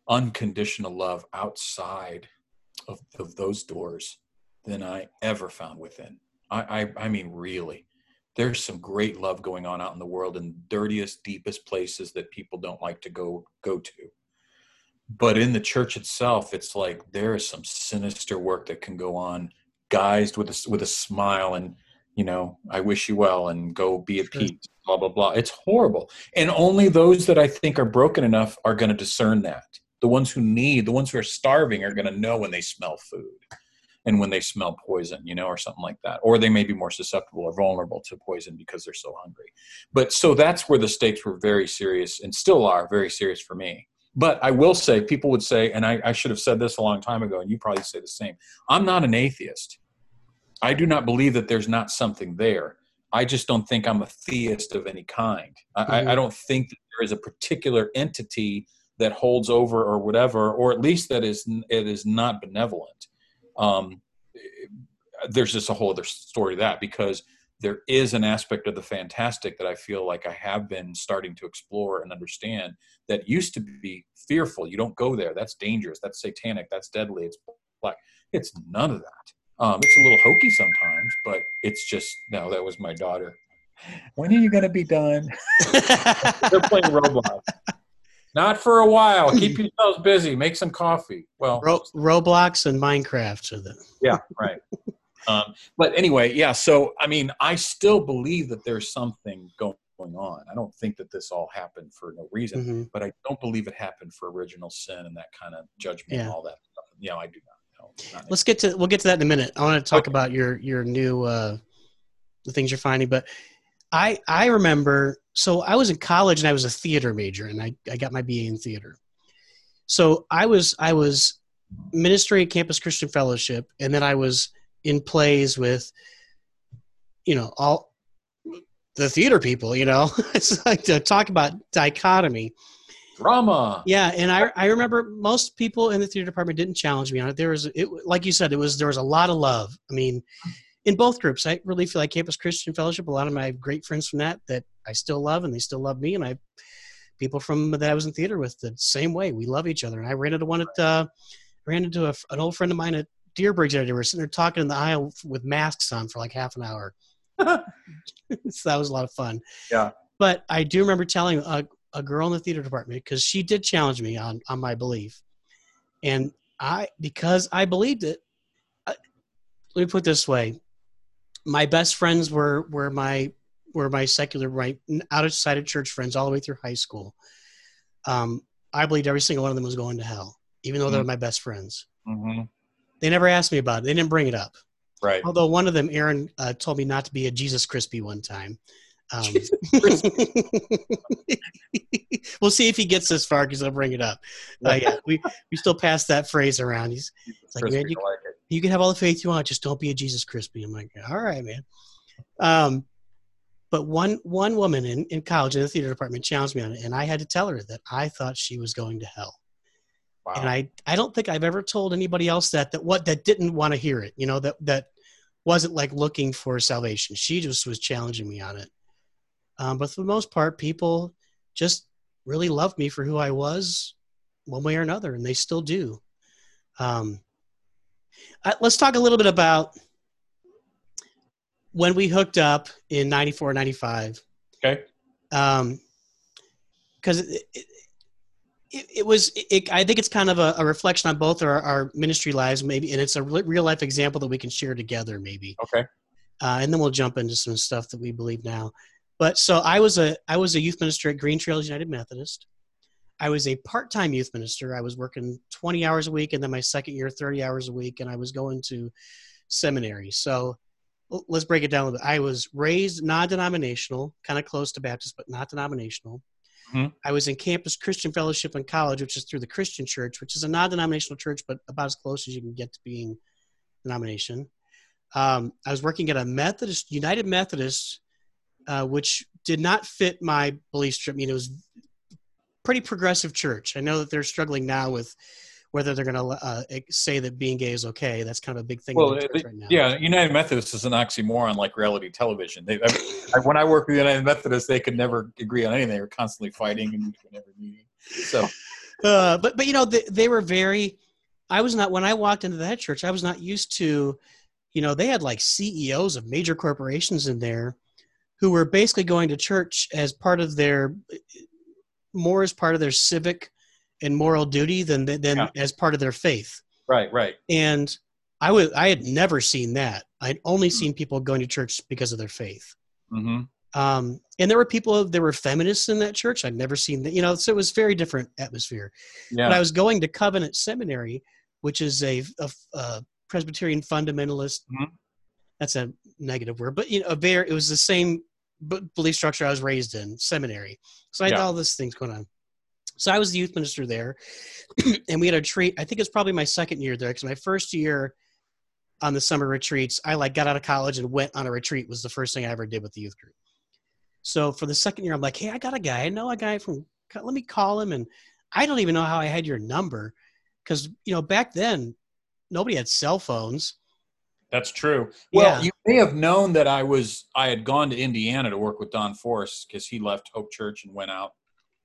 unconditional love outside of, of those doors than I ever found within. I, I, I mean, really there's some great love going on out in the world in dirtiest deepest places that people don't like to go go to but in the church itself it's like there is some sinister work that can go on guised with a with a smile and you know i wish you well and go be at Sure. peace blah blah blah it's horrible and only those that i think are broken enough are going to discern that the ones who need the ones who are starving are going to know when they smell food and when they smell poison, you know, or something like that. Or they may be more susceptible or vulnerable to poison because they're so hungry. But so that's where the stakes were very serious and still are very serious for me. But I will say, people would say, and I, I should have said this a long time ago, and you probably say the same I'm not an atheist. I do not believe that there's not something there. I just don't think I'm a theist of any kind. I, I, I mm-hmm. don't think that there is a particular entity that holds over or whatever, or at least that is it is not benevolent um, there's just a whole other story to that because there is an aspect of the fantastic that I feel like I have been starting to explore and understand that used to be fearful. You don't go there. That's dangerous. That's satanic. That's deadly. It's black. It's none of that. Um, it's a little hokey sometimes, but it's just no. That was my daughter. when are you going to be done? They're playing Roblox. Not for a while. Keep yourselves busy. Make some coffee. Well, Ro- Roblox and Minecraft are the yeah, right. um, but anyway, yeah. So I mean, I still believe that there's something going on. I don't think that this all happened for no reason, Mhm. but I don't believe it happened for original sin and that kind of judgment and all that stuff. Yeah, I do not. No, not Let's get to we'll get to that in a minute. I want to talk about your your new uh the things you're finding, but I I remember so I was in college and I was a theater major and I, I got my BA in theater. So I was I was ministering at Campus Christian Fellowship and then I was in plays with you know all the theater people, you know. it's like to talk about dichotomy. drama. Yeah, and I I remember most people in the theater department didn't challenge me on it. There was it like you said, it was there was a lot of love. I mean, in both groups, I really feel like Campus Christian Fellowship. A lot of my great friends from that that I still love, and they still love me. And I people from that I was in theater with the same way. We love each other. And I ran into one at uh, ran into a, an old friend of mine at Dierbergs. That we were sitting there talking in the aisle with masks on for like half an hour. so that was a lot of fun. Yeah. But I do remember telling a, a girl in the theater department because she did challenge me on on my belief, and I because I believed it. I, let me put it this way: my best friends were were my were my secular right out of sight of church friends all the way through high school. Um, I believed every single one of them was going to hell, even though they were my best friends. hmm They never asked me about it. They didn't bring it up. Right. Although one of them, Aaron, uh, told me not to be a Jesus Crispy one time. Um, we'll see if he gets this far because I'll bring it up. Uh, yeah, we we still pass that phrase around. He's like, man, you-. You can have all the faith you want, just don't be a Jesus Crispy. I'm like, all right, man. Um, but one one woman in, in college in the theater department challenged me on it, and I had to tell her that I thought she was going to hell. Wow. And I I don't think I've ever told anybody else that that what that didn't want to hear it. You know that that wasn't like looking for salvation. She just was challenging me on it. Um, but for the most part, people just really loved me for who I was, one way or another, and they still do. Um, uh, let's talk a little bit about when we hooked up in 94 95 okay. um because it, it, it, it was it, i think it's kind of a, a reflection on both our, our ministry lives maybe and it's a re- real life example that we can share together maybe Okay. uh, and then we'll jump into some stuff that we believe now but so i was a i was a youth minister at green trails united methodist i was a part-time youth minister. I was working 20 hours a week and then my second year 30 hours a week and i was going to seminary. So let's break it down a little bit. I was raised non-denominational kind of close to baptist but not denominational. Mhm. i was in campus christian fellowship in college which is through the christian church which is a non-denominational church but about as close as you can get to being denomination. Um, i was working at a methodist united methodist uh, which did not fit my belief stream. I mean, it was pretty progressive church. I know that they're struggling now with whether they're going to uh, say that being gay is okay. That's kind of a big thing. Well, in the right now. Yeah, United Methodist is an oxymoron like reality television. They, I, when I worked with United Methodist, they could never agree on anything. They were constantly fighting and never meeting. So, Uh, but but you know they, they were very. I was not when I walked into that church. I was not used to, you know, they had like CEOs of major corporations in there, who were basically going to church as part of their, more as part of their civic and moral duty than than Yeah. as part of their faith. right, right. and I was I had never seen that. I'd only seen people going to church because of their faith. hmm Um, and there were people there were feminists in that church. I'd never seen that. You know, so it was very different atmosphere. Yeah. But I was going to Covenant Seminary, which is a, a, a Presbyterian fundamentalist. Mhm. That's a negative word, but you know, a very it was the same belief structure I was raised in seminary. So I had Yeah. all these things going on. So I was the youth minister there, and we had a retreat. I think it's probably my second year there because my first year on the summer retreats, I like got out of college and went on a retreat. Was the first thing I ever did with the youth group. So for the second year, I'm like, hey, I got a guy. I know a guy from. Let me call him, and I don't even know how I had your number, because you know back then nobody had cell phones. That's true. Well, Yeah. you may have known that I was I had gone to Indiana to work with Don Force because he left Hope Church and went out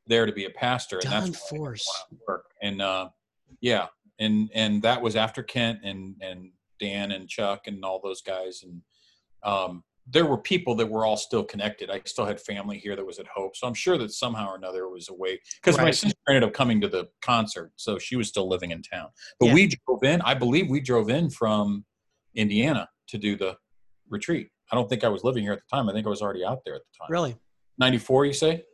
there to be a pastor, and Don that's Force. went out to work. And uh, yeah, and and that was after Kent and and Dan and Chuck and all those guys, and um, there were people that were all still connected. I still had family here that was at Hope, so I'm sure that somehow or another it was a way. Because my sister ended up coming to the concert, so she was still living in town. But Yeah. we drove in. I believe we drove in from Indiana to do the retreat. I don't think I was living here at the time. I think I was already out there at the time. Really? 94, you say?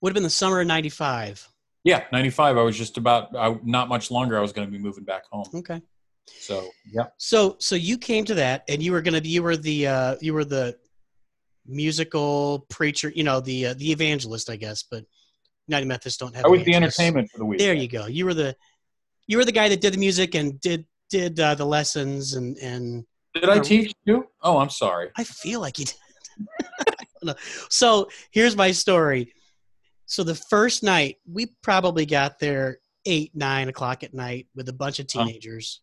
Would have been the summer of 95. Yeah, 95. I was just about, I, not much longer, I was going to be moving back home. Okay. So, yeah. So so you came to that and you were going to be you were the uh you were the musical preacher, you know, the uh, the evangelist, I guess, but United Methodists don't have I was the entertainment for the week. There you go. You were the you were the guy that did the music and did did uh, the lessons and and Did I teach you? Oh, I'm sorry. I feel like you did. I don't know. so here's my story. So the first night, we probably got there eight, nine o'clock at night with a bunch of Oh. teenagers.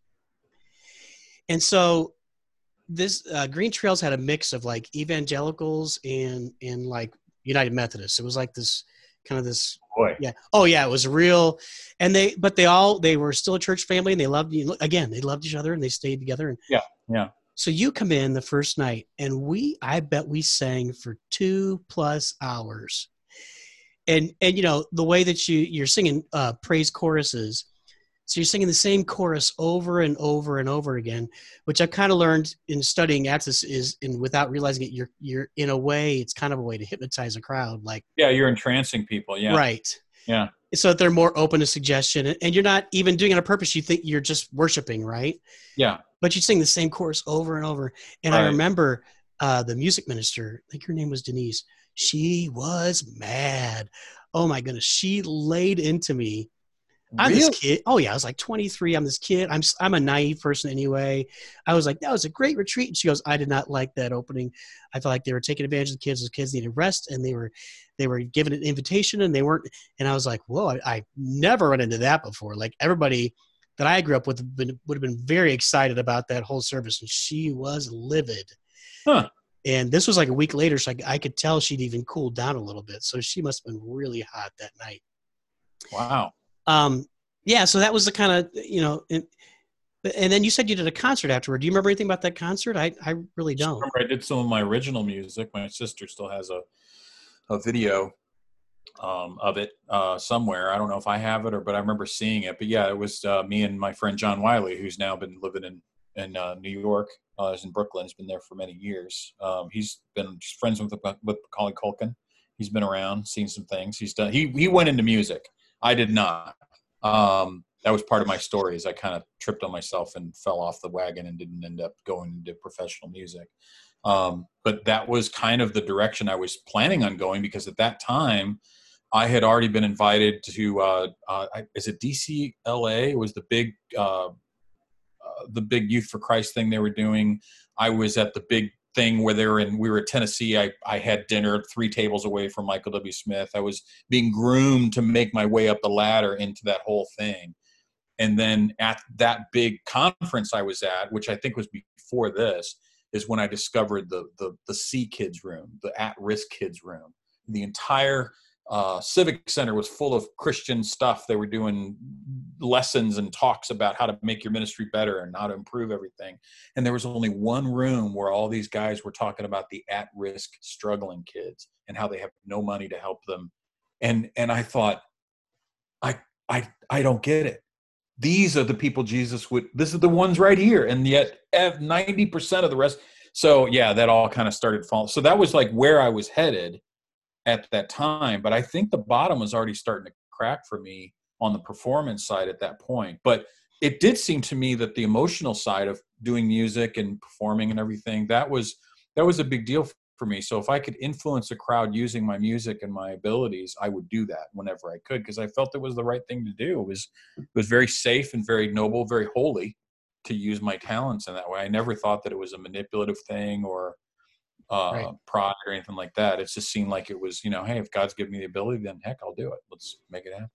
And so this uh, Green Trails had a mix of like evangelicals and and like United Methodists. It was like this kind of this Boy. yeah. Oh yeah, it was real. And they but they all they were still a church family and they loved you again, they loved each other and they stayed together and Yeah, yeah. so you come in the first night and we I bet we sang for 2 plus hours. And and you know, the way that you you're singing uh praise choruses so you're singing the same chorus over and over and over again, which I kind of learned in studying Axis is, and without realizing it, you're you're in a way, it's kind of a way to hypnotize a crowd, like Yeah, you're entrancing people. Yeah. right, Yeah. so that they're more open to suggestion, and- you're not even doing it on purpose. You think you're just worshiping, right? Yeah. But you sing the same chorus over and over. And I remember uh, the music minister, I think her name was Denise. She was mad. Oh my goodness, she laid into me. I'm Really? this kid. Oh yeah, I was like 23. I'm this kid. I'm I'm a naive person anyway. I was like, that was a great retreat. And she goes, I did not like that opening. I felt like they were taking advantage of the kids. The kids needed rest, and they were they were given an invitation, and they weren't. And I was like, whoa, I, I never run into that before. Like everybody that I grew up with been, would have been very excited about that whole service, and she was livid. Huh. And this was like a week later, so I, I could tell she'd even cooled down a little bit. So she must have been really hot that night Wow. Um yeah so that was the kind of you know and, and then you said you did a concert afterward do you remember anything about that concert i i really don't remember I did some of my original music. My sister still has a a video um, of it uh, somewhere. I don't know if I have it or, but I remember seeing it. But yeah, it was uh, me and my friend John Wiley, who's now been living in in uh, New York. Uh, he's in Brooklyn. He's been there for many years. Um, he's been friends with with Macaulay Culkin. He's been around, seen some things. He's done. He he went into music. I did not. Um, that was part of my story. Is I kind of tripped on myself and fell off the wagon and didn't end up going into professional music. Um, but that was kind of the direction I was planning on going because at that time I had already been invited to uh, uh, is it DCLA? Was the big uh, uh, the big Youth for Christ thing they were doing. I was at the big thing where they were in. We were at Tennessee. I I had dinner three tables away from Michael W. Smith. I was being groomed to make my way up the ladder into that whole thing. And then at that big conference I was at, which I think was before this, is when I discovered the the the C kids room, the at risk kids room. The entire uh, civic center was full of Christian stuff. They were doing lessons and talks about how to make your ministry better and how to improve everything. And there was only one room where all these guys were talking about the at risk struggling kids and how they have no money to help them. And and I thought, I I I don't get it. These are the people Jesus would. This is the ones right here, and yet ninety percent of the rest. So yeah, that all kind of started falling. So that was like where I was headed at that time. But I think the bottom was already starting to crack for me on the performance side at that point. But it did seem to me that the emotional side of doing music and performing and everything that was that was a big deal for me. So if I could influence a crowd using my music and my abilities, I would do that whenever I could because I felt it was the right thing to do. It was it was very safe and very noble, very holy to use my talents in that way. I never thought that it was a manipulative thing or uh, Right. pride or anything like that. It just seemed like it was, you know, hey, if God's given me the ability, then heck, I'll do it. Let's make it happen.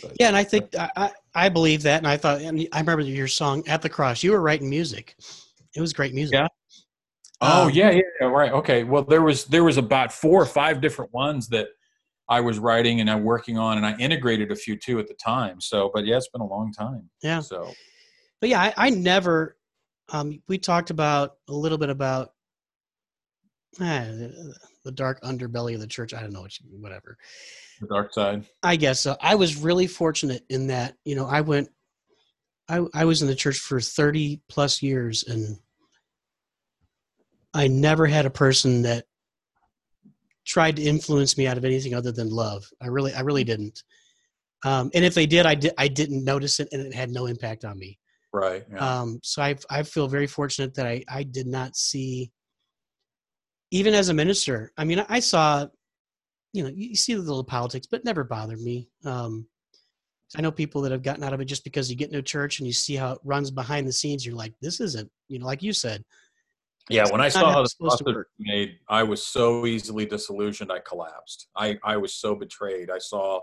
But- yeah and i think I, I I believe that and i thought and i remember your song at the cross you were writing music it was great music Yeah. Oh Um, yeah, yeah, yeah, right. Okay. Well, there was there was about four or five different ones that I was writing and I'm working on, and I integrated a few too at the time. So, but yeah, it's been a long time. yeah So but yeah i, I never um, we talked about a little bit about ah, the, the dark underbelly of the church. I don't know whatever. The dark side. I guess so. I was really fortunate in that you know I went. I I was in the church for thirty plus years, and I never had a person that tried to influence me out of anything other than love. I really I really didn't. Um, and if they did, I did I didn't notice it, and it had no impact on me. Right. Yeah. Um, so I I feel very fortunate that I I did not see even as a minister. I mean, I saw, you know, you see the little politics, but never bothered me. Um, I know people that have gotten out of it just because you get into church and you see how it runs behind the scenes. You're like, this isn't, you know, like you said. Yeah, when I saw how the sausage was made, I was so easily disillusioned. I collapsed. I I was so betrayed. I saw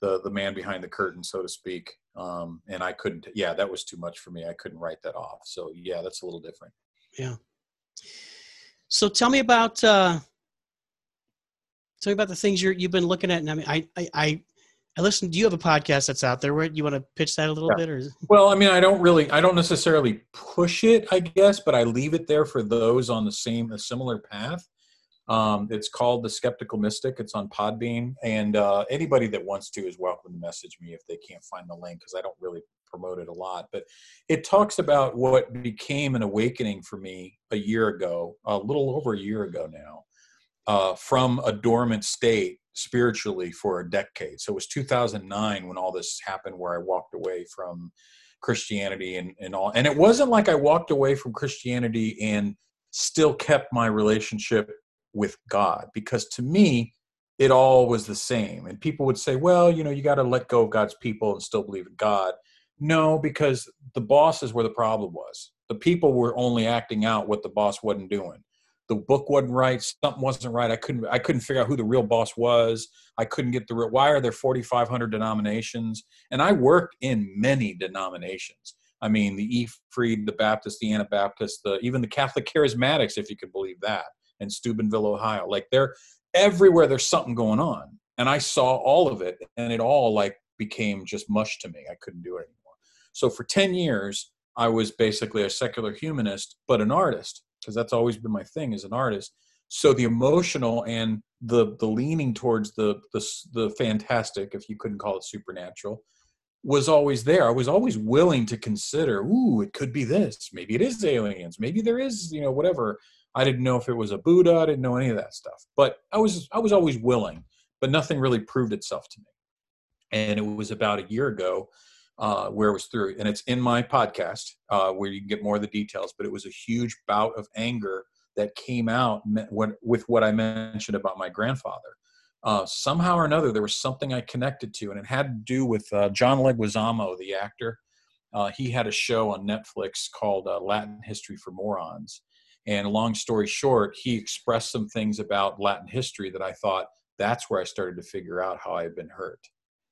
the the man behind the curtain, so to speak, um, and I couldn't. Yeah, that was too much for me. I couldn't write that off. So yeah, that's a little different. So tell me about uh, tell me about the things you're you've been looking at. And I mean, I I I, I listen. Do you have a podcast that's out there? Where you want to pitch that a little Yeah. bit, or Well, I mean, I don't really, I don't necessarily push it, I guess, but I leave it there for those on the same, a similar path. Um, it's called The Skeptical Mystic. It's on Podbean, and uh, anybody that wants to is welcome to message me if they can't find the link because I don't really promote it a lot. But it talks about what became an awakening for me a year ago, a little over a year ago now, uh, from a dormant state spiritually for a decade. So it was 2009 when all this happened, where I walked away from Christianity and, and all. And it wasn't like I walked away from Christianity and still kept my relationship with God, because to me, it all was the same. And people would say, well, you know, you got to let go of God's people and still believe in God. No, because the boss is where the problem was. The people were only acting out what the boss wasn't doing. The book wasn't right. Something wasn't right. I couldn't. I couldn't figure out who the real boss was. I couldn't get the real. Why are there 4,500 denominations? And I worked in many denominations. I mean, the E. Freed, the Baptist, the Anabaptist, the even the Catholic Charismatics, if you could believe that, in Steubenville, Ohio. Like they're everywhere. There's something going on, and I saw all of it, and it all like became just mush to me. I couldn't do it. So for 10 years, I was basically a secular humanist, but an artist, because that's always been my thing as an artist. So the emotional and the the leaning towards the the the fantastic, if you couldn't call it supernatural, was always there. I was always willing to consider, ooh, it could be this. Maybe it is aliens. Maybe there is, you know, whatever. I didn't know if it was a Buddha. I didn't know any of that stuff. But I was I was always willing, but nothing really proved itself to me. And it was about a year ago uh, where it was through, and it's in my podcast uh, where you can get more of the details. But it was a huge bout of anger that came out when, with what I mentioned about my grandfather. Uh, somehow or another, there was something I connected to, and it had to do with uh, John Leguizamo, the actor. Uh, he had a show on Netflix called uh, Latin History for Morons. And long story short, he expressed some things about Latin history that I thought that's where I started to figure out how I had been hurt.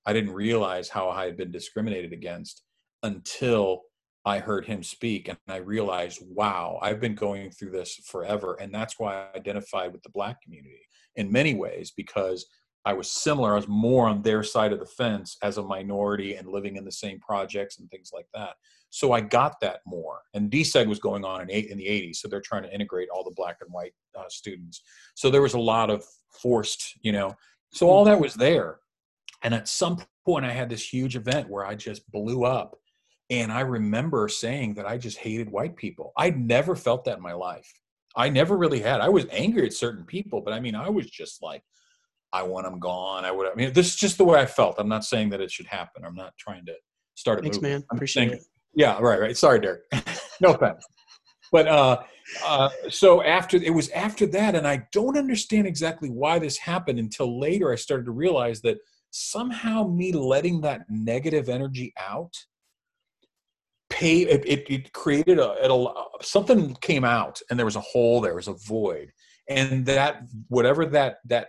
I didn't realize how I had been discriminated against until I heard him speak. And I realized, wow, I've been going through this forever. And that's why I identified with the Black community in many ways because I was similar. I was more on their side of the fence as a minority and living in the same projects and things like that. So I got that more. And deseg was going on in, eight, in the 80s. So they're trying to integrate all the black and white uh, students. So there was a lot of forced, you know, so all that was there. And at some point, I had this huge event where I just blew up. And I remember saying that I just hated white people. I'd never felt that in my life. I never really had. I was angry at certain people, but I mean, I was just like, I want them gone. I would. I mean, this is just the way I felt. I'm not saying that it should happen. I'm not trying to start a thanks, movement. man. I'm Appreciate saying- it. Yeah, right, right. Sorry, Derek. no offense. But uh, uh, so after it was after that, and I don't understand exactly why this happened until later. I started to realize that somehow me letting that negative energy out pay it, it, it created a, it a something came out and there was a hole there was a void. And that whatever that that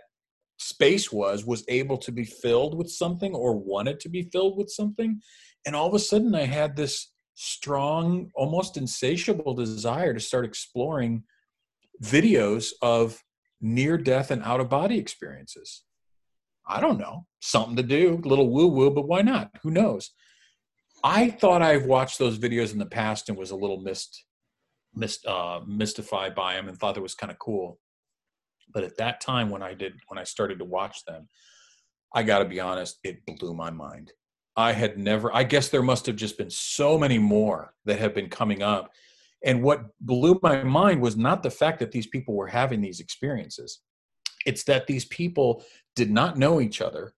space was was able to be filled with something or wanted to be filled with something. And all of a sudden i had this strong almost insatiable desire to start exploring videos of near death and out of body experiences i don't know. Something to do a little woo woo but why not? Who knows? I thought i've watched those videos in the past and was a little mist, mist uh, mystified by them and thought it was kind of cool. But at that time, when I did, when I started to watch them, I got to be honest, it blew my mind. I had never, I guess there must have just been so many more that have been coming up. And what blew my mind was not the fact that these people were having these experiences, it's that these people did not know each other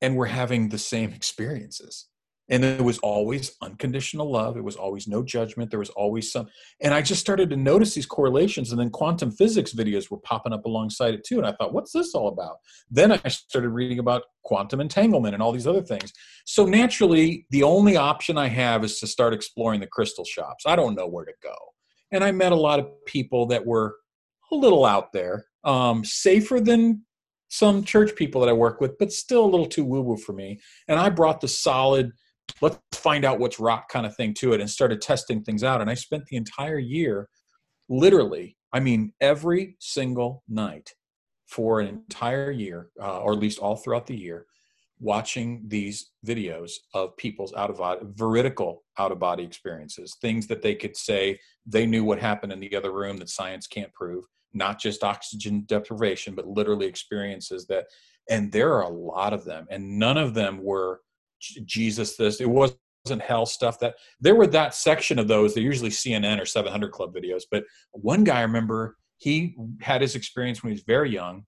and were having the same experiences. And it was always unconditional love. It was always no judgment. There was always some and i just started to notice these correlations and then quantum physics videos were popping up alongside it too and i thought what's this all about? Then i started reading about quantum entanglement and all these other things. So naturally the only option i have is to start exploring the crystal shops. I don't know where to go. And i met a lot of people that were a little out there um, safer than some church people that I work with, but still a little too woo woo for me. And I brought the solid let's find out what's rock kind of thing to it and started testing things out and i spent the entire year literally i mean every single night for an entire year uh, or at least all throughout the year watching these videos of people's out of body veridical out of body experiences things that they could say they knew what happened in the other room that science can't prove not just oxygen deprivation but literally experiences that and there are a lot of them and none of them were Jesus this. It wasn't hell stuff that there were that section of those. They're usually CBN or 700 Club videos. But one guy, I remember, he had his experience when he was very young.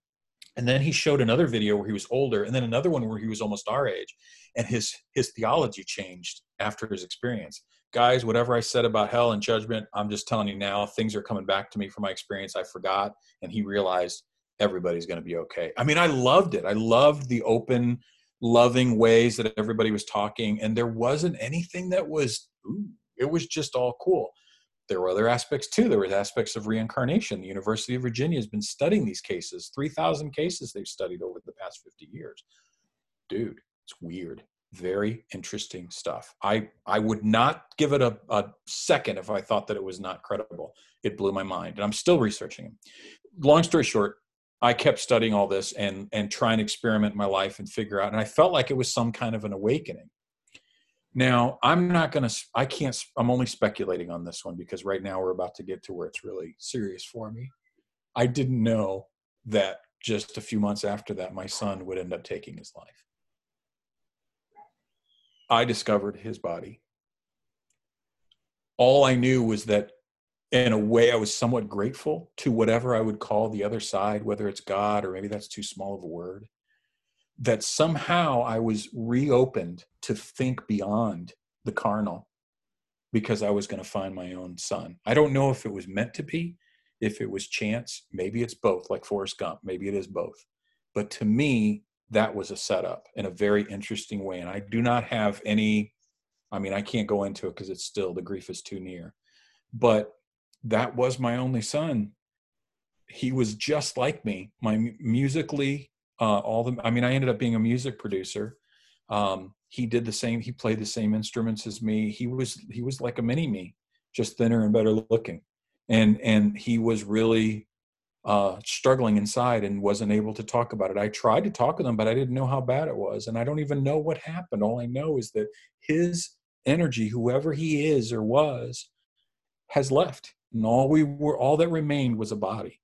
And then he showed another video where he was older, and then another one where he was almost our age, and his his theology changed after his experience. Guys, whatever I said about hell and judgment, I'm just telling you now, things are coming back to me from my experience. I forgot, and he realized everybody's going to be okay. I mean, I loved it. I loved the open loving ways that everybody was talking and there wasn't anything that was ooh, it was just all cool there were other aspects too. There was aspects of reincarnation. The university of virginia has been studying these cases. 3000 cases they've studied over the past 50 years. Dude it's weird. Very interesting stuff. I i would not give it a, a second if i thought that it was not credible. It blew my mind and i'm still researching them long story short I kept studying all this and and trying to experiment my life and figure out. And I felt like it was some kind of an awakening. Now I'm not going to. I can't. I'm only speculating on this one because right now we're about to get to where it's really serious for me. I didn't know that just a few months after that, my son would end up taking his life. I discovered his body. All I knew was that in a way i was somewhat grateful to whatever i would call the other side whether it's god or maybe that's too small of a word that somehow i was reopened to think beyond the carnal because i was going to find my own son i don't know if it was meant to be if it was chance maybe it's both like forrest gump maybe it is both but to me that was a setup in a very interesting way and i do not have any i mean i can't go into it because it's still the grief is too near but that was my only son. He was just like me. My musically, uh, all the. I mean, I ended up being a music producer. Um, he did the same. He played the same instruments as me. He was he was like a mini me, just thinner and better looking, and and he was really uh, struggling inside and wasn't able to talk about it. I tried to talk to him, but I didn't know how bad it was, and I don't even know what happened. All I know is that his energy, whoever he is or was, has left and all we were all that remained was a body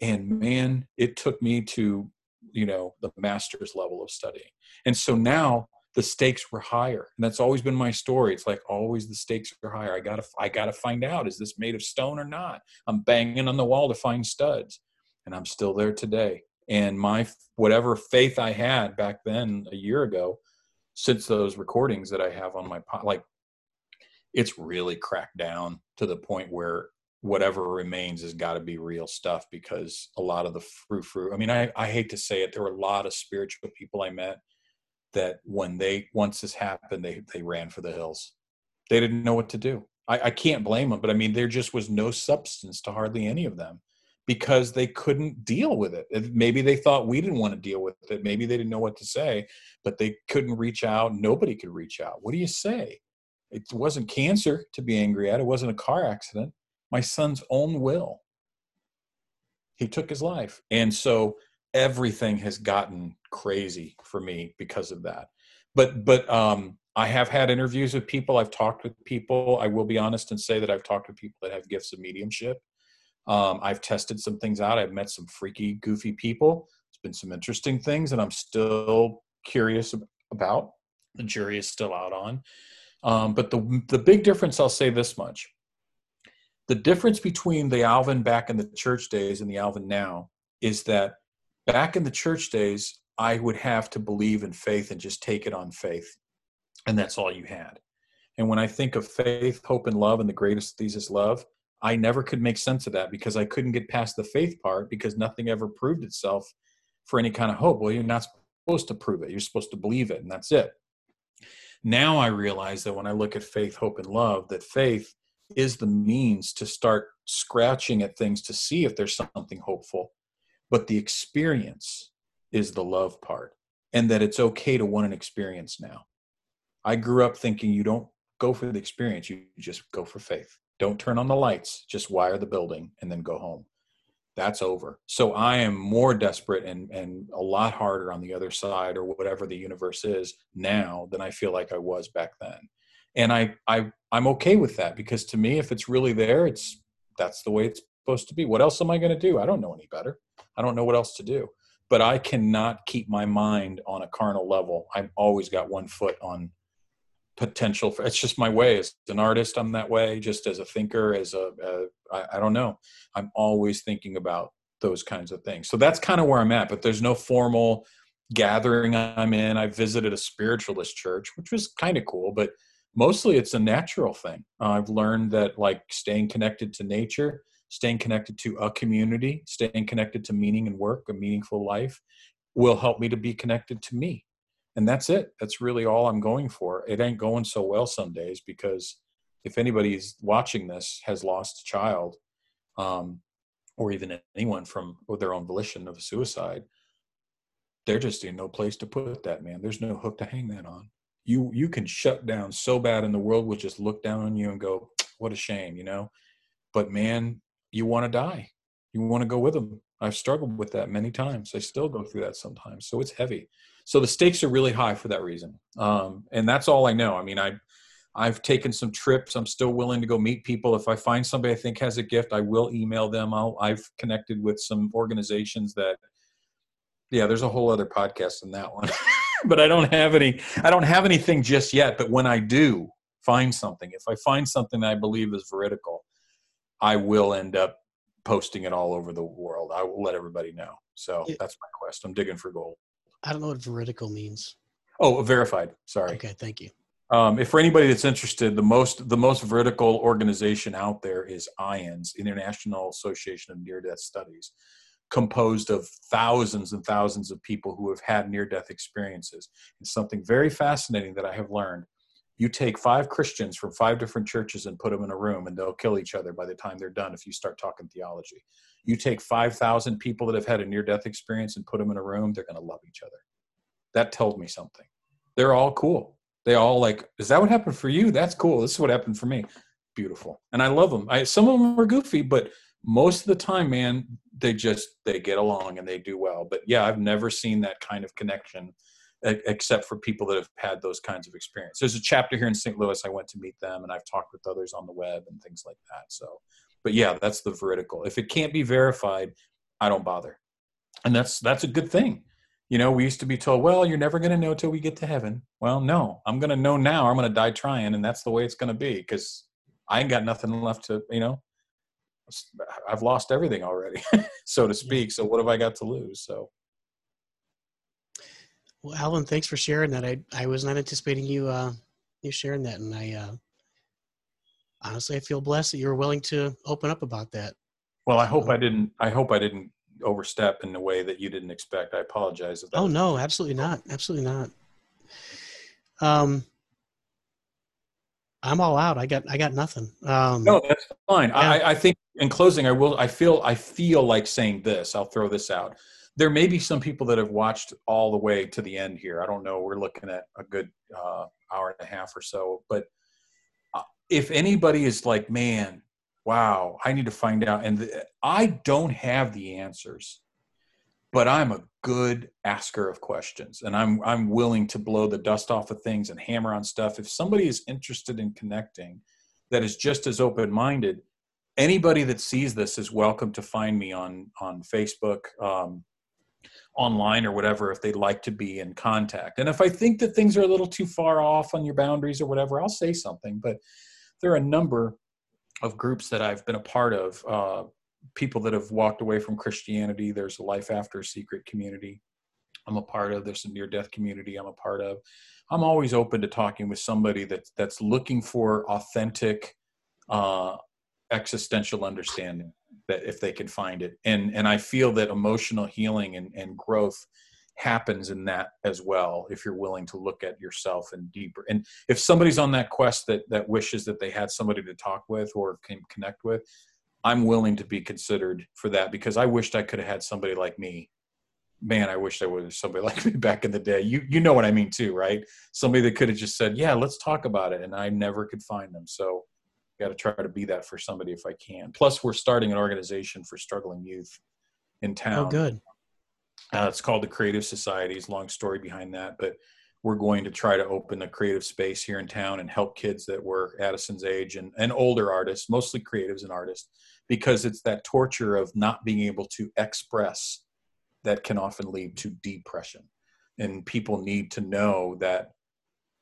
and man it took me to you know the master's level of studying. And so now the stakes were higher. And that's always been my story. It's like always the stakes are higher. I gotta i gotta find out is this made of stone or not? I'm banging on the wall to find studs and i'm still there today. And my whatever faith i had back then a year ago since those recordings that i have on my like it's really cracked down to the point where whatever remains has got to be real stuff because a lot of the frou frou I mean, I, I hate to say it, there were a lot of spiritual people I met that when they once this happened, they they ran for the hills. They didn't know what to do. I, I can't blame them, but I mean, there just was no substance to hardly any of them because they couldn't deal with it. Maybe they thought we didn't want to deal with it. Maybe they didn't know what to say, but they couldn't reach out. Nobody could reach out. What do you say? It wasn't cancer to be angry at. It wasn't a car accident. My son's own will. He took his life. And so everything has gotten crazy for me because of that. But but um I have had interviews with people. I've talked with people. I will be honest and say that I've talked with people that have gifts of mediumship. Um, I've tested some things out. I've met some freaky, goofy people. It's been some interesting things, and I'm still curious about. The jury is still out on. Um, but the the big difference, I'll say this much: the difference between the Alvin back in the church days and the Alvin now is that back in the church days, I would have to believe in faith and just take it on faith, and that's all you had. And when I think of faith, hope, and love, and the greatest of these is love, I never could make sense of that because I couldn't get past the faith part because nothing ever proved itself for any kind of hope. Well, you're not supposed to prove it, you're supposed to believe it, and that's it. Now I realize that when I look at faith, hope, and love, that faith is the means to start scratching at things to see if there's something hopeful. But the experience is the love part, and that it's okay to want an experience now. I grew up thinking you don't go for the experience, you just go for faith. Don't turn on the lights, just wire the building and then go home. That's over. So I am more desperate and, and a lot harder on the other side or whatever the universe is now than I feel like I was back then. And I, I I'm okay with that because to me, if it's really there, it's that's the way it's supposed to be. What else am I going to do? I don't know any better. I don't know what else to do. But I cannot keep my mind on a carnal level. I've always got one foot on potential for it's just my way as an artist i'm that way just as a thinker as a, a I, I don't know i'm always thinking about those kinds of things so that's kind of where i'm at but there's no formal gathering i'm in i visited a spiritualist church which was kind of cool but mostly it's a natural thing. Uh, i've learned that like staying connected to nature staying connected to a community staying connected to meaning and work a meaningful life will help me to be connected to me. And that's it. That's really all i'm going for. It ain't going so well some days because if anybody's watching this has lost a child um, or even anyone from their own volition of suicide they're just in no place to put that man. There's no hook to hang that on you you can shut down so bad and the world will just look down on you and go what a shame you know? But man you want to die. You want to go with them i've struggled with that many times. I still go through that sometimes so it's heavy. So the stakes are really high for that reason. Um, and that's all i know. I mean i i've taken some trips. I'm still willing to go meet people. If i find somebody i think has a gift i will email them. I'll, i've connected with some organizations that yeah there's a whole other podcast in that one but i don't have any i don't have anything just yet but when i do find something if i find something that i believe is veridical i will end up posting it all over the world i will let everybody know so that's my quest i'm digging for gold I don't know what veridical means. Oh, verified. Sorry. Okay, thank you. Um, if for anybody that's interested, the most the most veridical organization out there is IANDS, International Association of Near Death Studies, composed of thousands and thousands of people who have had near death experiences. It's something very fascinating that I have learned. You take five Christians from five different churches and put them in a room, and they'll kill each other by the time they're done if you start talking theology. You take 5,000 people that have had a near death experience and put them in a room, they're going to love each other. That told me something. They're all cool. They all like, is that what happened for you? That's cool. This is what happened for me. Beautiful. And I love them. I, some of them are goofy, but most of the time, man, they just, they get along and they do well. But yeah, I've never seen that kind of connection except for people that have had those kinds of experience. There's a chapter here in St. Louis. I went to meet them and I've talked with others on the web and things like that. So but yeah, that's the veridical. If it can't be verified, I don't bother. And that's that's a good thing. You know, we used to be told, well, you're never going to know till we get to heaven. Well, no, I'm going to know now. I'm going to die trying, and that's the way it's going to be because I ain't got nothing left to, you know, I've lost everything already, so to speak. So what have I got to lose? So. Well, Alvin, thanks for sharing that. I I was not anticipating you uh you sharing that, and I uh honestly, I feel blessed that you were willing to open up about that. Well, I hope I didn't. I hope I didn't overstep in a way that you didn't expect. I apologize. If that oh no, absolutely not. Absolutely not. Um, I'm all out. I got. I got nothing. Um, no, that's fine. Yeah. I, I think in closing, I will. I feel. I feel like saying this. I'll throw this out. There may be some people that have watched all the way to the end here. I don't know. We're looking at a good uh, hour and a half or so, but if anybody is like, man, wow, I need to find out, and the, I don't have the answers, but I'm a good asker of questions, and I'm I'm willing to blow the dust off of things and hammer on stuff. If somebody is interested in connecting, that is just as open minded, anybody that sees this is welcome to find me on on Facebook, um, online or whatever if they'd like to be in contact. And if I think that things are a little too far off on your boundaries or whatever, I'll say something. But there are a number of groups that I've been a part of. Uh, people that have walked away from Christianity. There's a Life After Secret community. I'm a part of. There's a near death community I'm a part of. I'm always open to talking with somebody that's that's looking for authentic uh, existential understanding that if they can find it and and i feel that emotional healing and, and growth happens in that as well if you're willing to look at yourself and deeper and if somebody's on that quest that that wishes that they had somebody to talk with or can connect with i'm willing to be considered for that because i wished i could have had somebody like me man i wish there was somebody like me back in the day you you know what i mean too right somebody that could have just said yeah let's talk about it and i never could find them so got to try to be that for somebody if I can. Plus, we're starting an organization for struggling youth in town. Oh, good. Uh, it's called the Creative Societies. Long story behind that, but we're going to try to open a creative space here in town and help kids that were Addison's age and, and older artists, mostly creatives and artists, because it's that torture of not being able to express that can often lead to depression. And people need to know that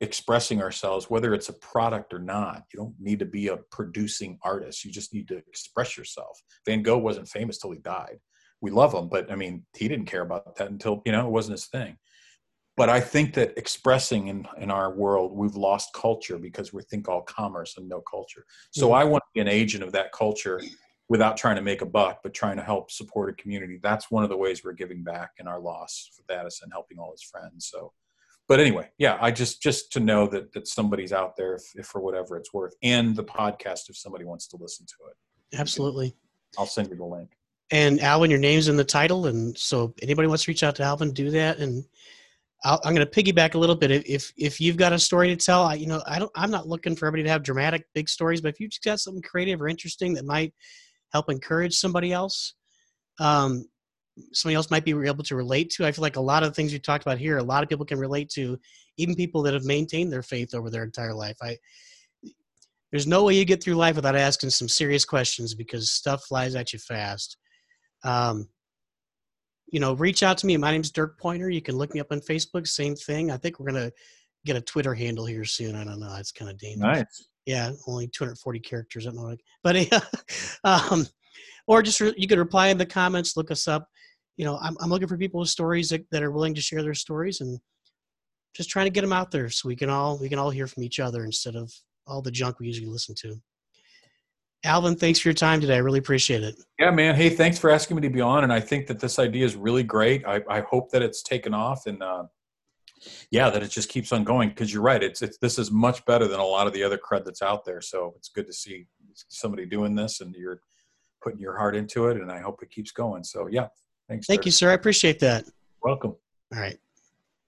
expressing ourselves, whether it's a product or not. You don't need to be a producing artist. You just need to express yourself. Van Gogh wasn't famous till he died. We love him, but I mean, he didn't care about that until, you know, it wasn't his thing. But I think that expressing in, in our world, we've lost culture because we think all commerce and no culture. So Mhm. I want to be an agent of that culture without trying to make a buck, but trying to help support a community. That's one of the ways we're giving back in our loss with Addison, helping all his friends. So but anyway, yeah, I just just to know that that somebody's out there if, if for whatever it's worth, and the podcast if somebody wants to listen to it, Absolutely. I'll send you the link. And Alvin, your name's in the title, and so anybody wants to reach out to Alvin, do that. And I'll, I'm going to piggyback a little bit. If if you've got a story to tell, I, you know, I don't. I'm not looking for everybody to have dramatic, big stories, but if you've got something creative or interesting that might help encourage somebody else, um, somebody else might be able to relate to. I feel like a lot of the things you talked about here, a lot of people can relate to, even people that have maintained their faith over their entire life. I there's no way you get through life without asking some serious questions because stuff flies at you fast. Um, you know, reach out to me. My name's Dirk Pointer. You can look me up on Facebook. Same thing. I think we're gonna get a Twitter handle here soon. I don't know. It's kind of dangerous. Nice. Yeah, only 240 characters. What I, but um, or just re- you could reply in the comments. Look us up. You know, I'm I'm looking for people with stories that, that are willing to share their stories and just trying to get them out there so we can all we can all hear from each other instead of all the junk we usually listen to. Alvin, thanks for your time today. I really appreciate it. Yeah, man. Hey, thanks for asking me to be on, and I think that this idea is really great. I, I hope that it's taken off, and uh, yeah, that it just keeps on going. Because you're right, it's it's this is much better than a lot of the other crud that's out there. So it's good to see somebody doing this, and you're putting your heart into it, and I hope it keeps going. So yeah, thanks. Thank sir. you, sir. I appreciate that. Welcome. All right.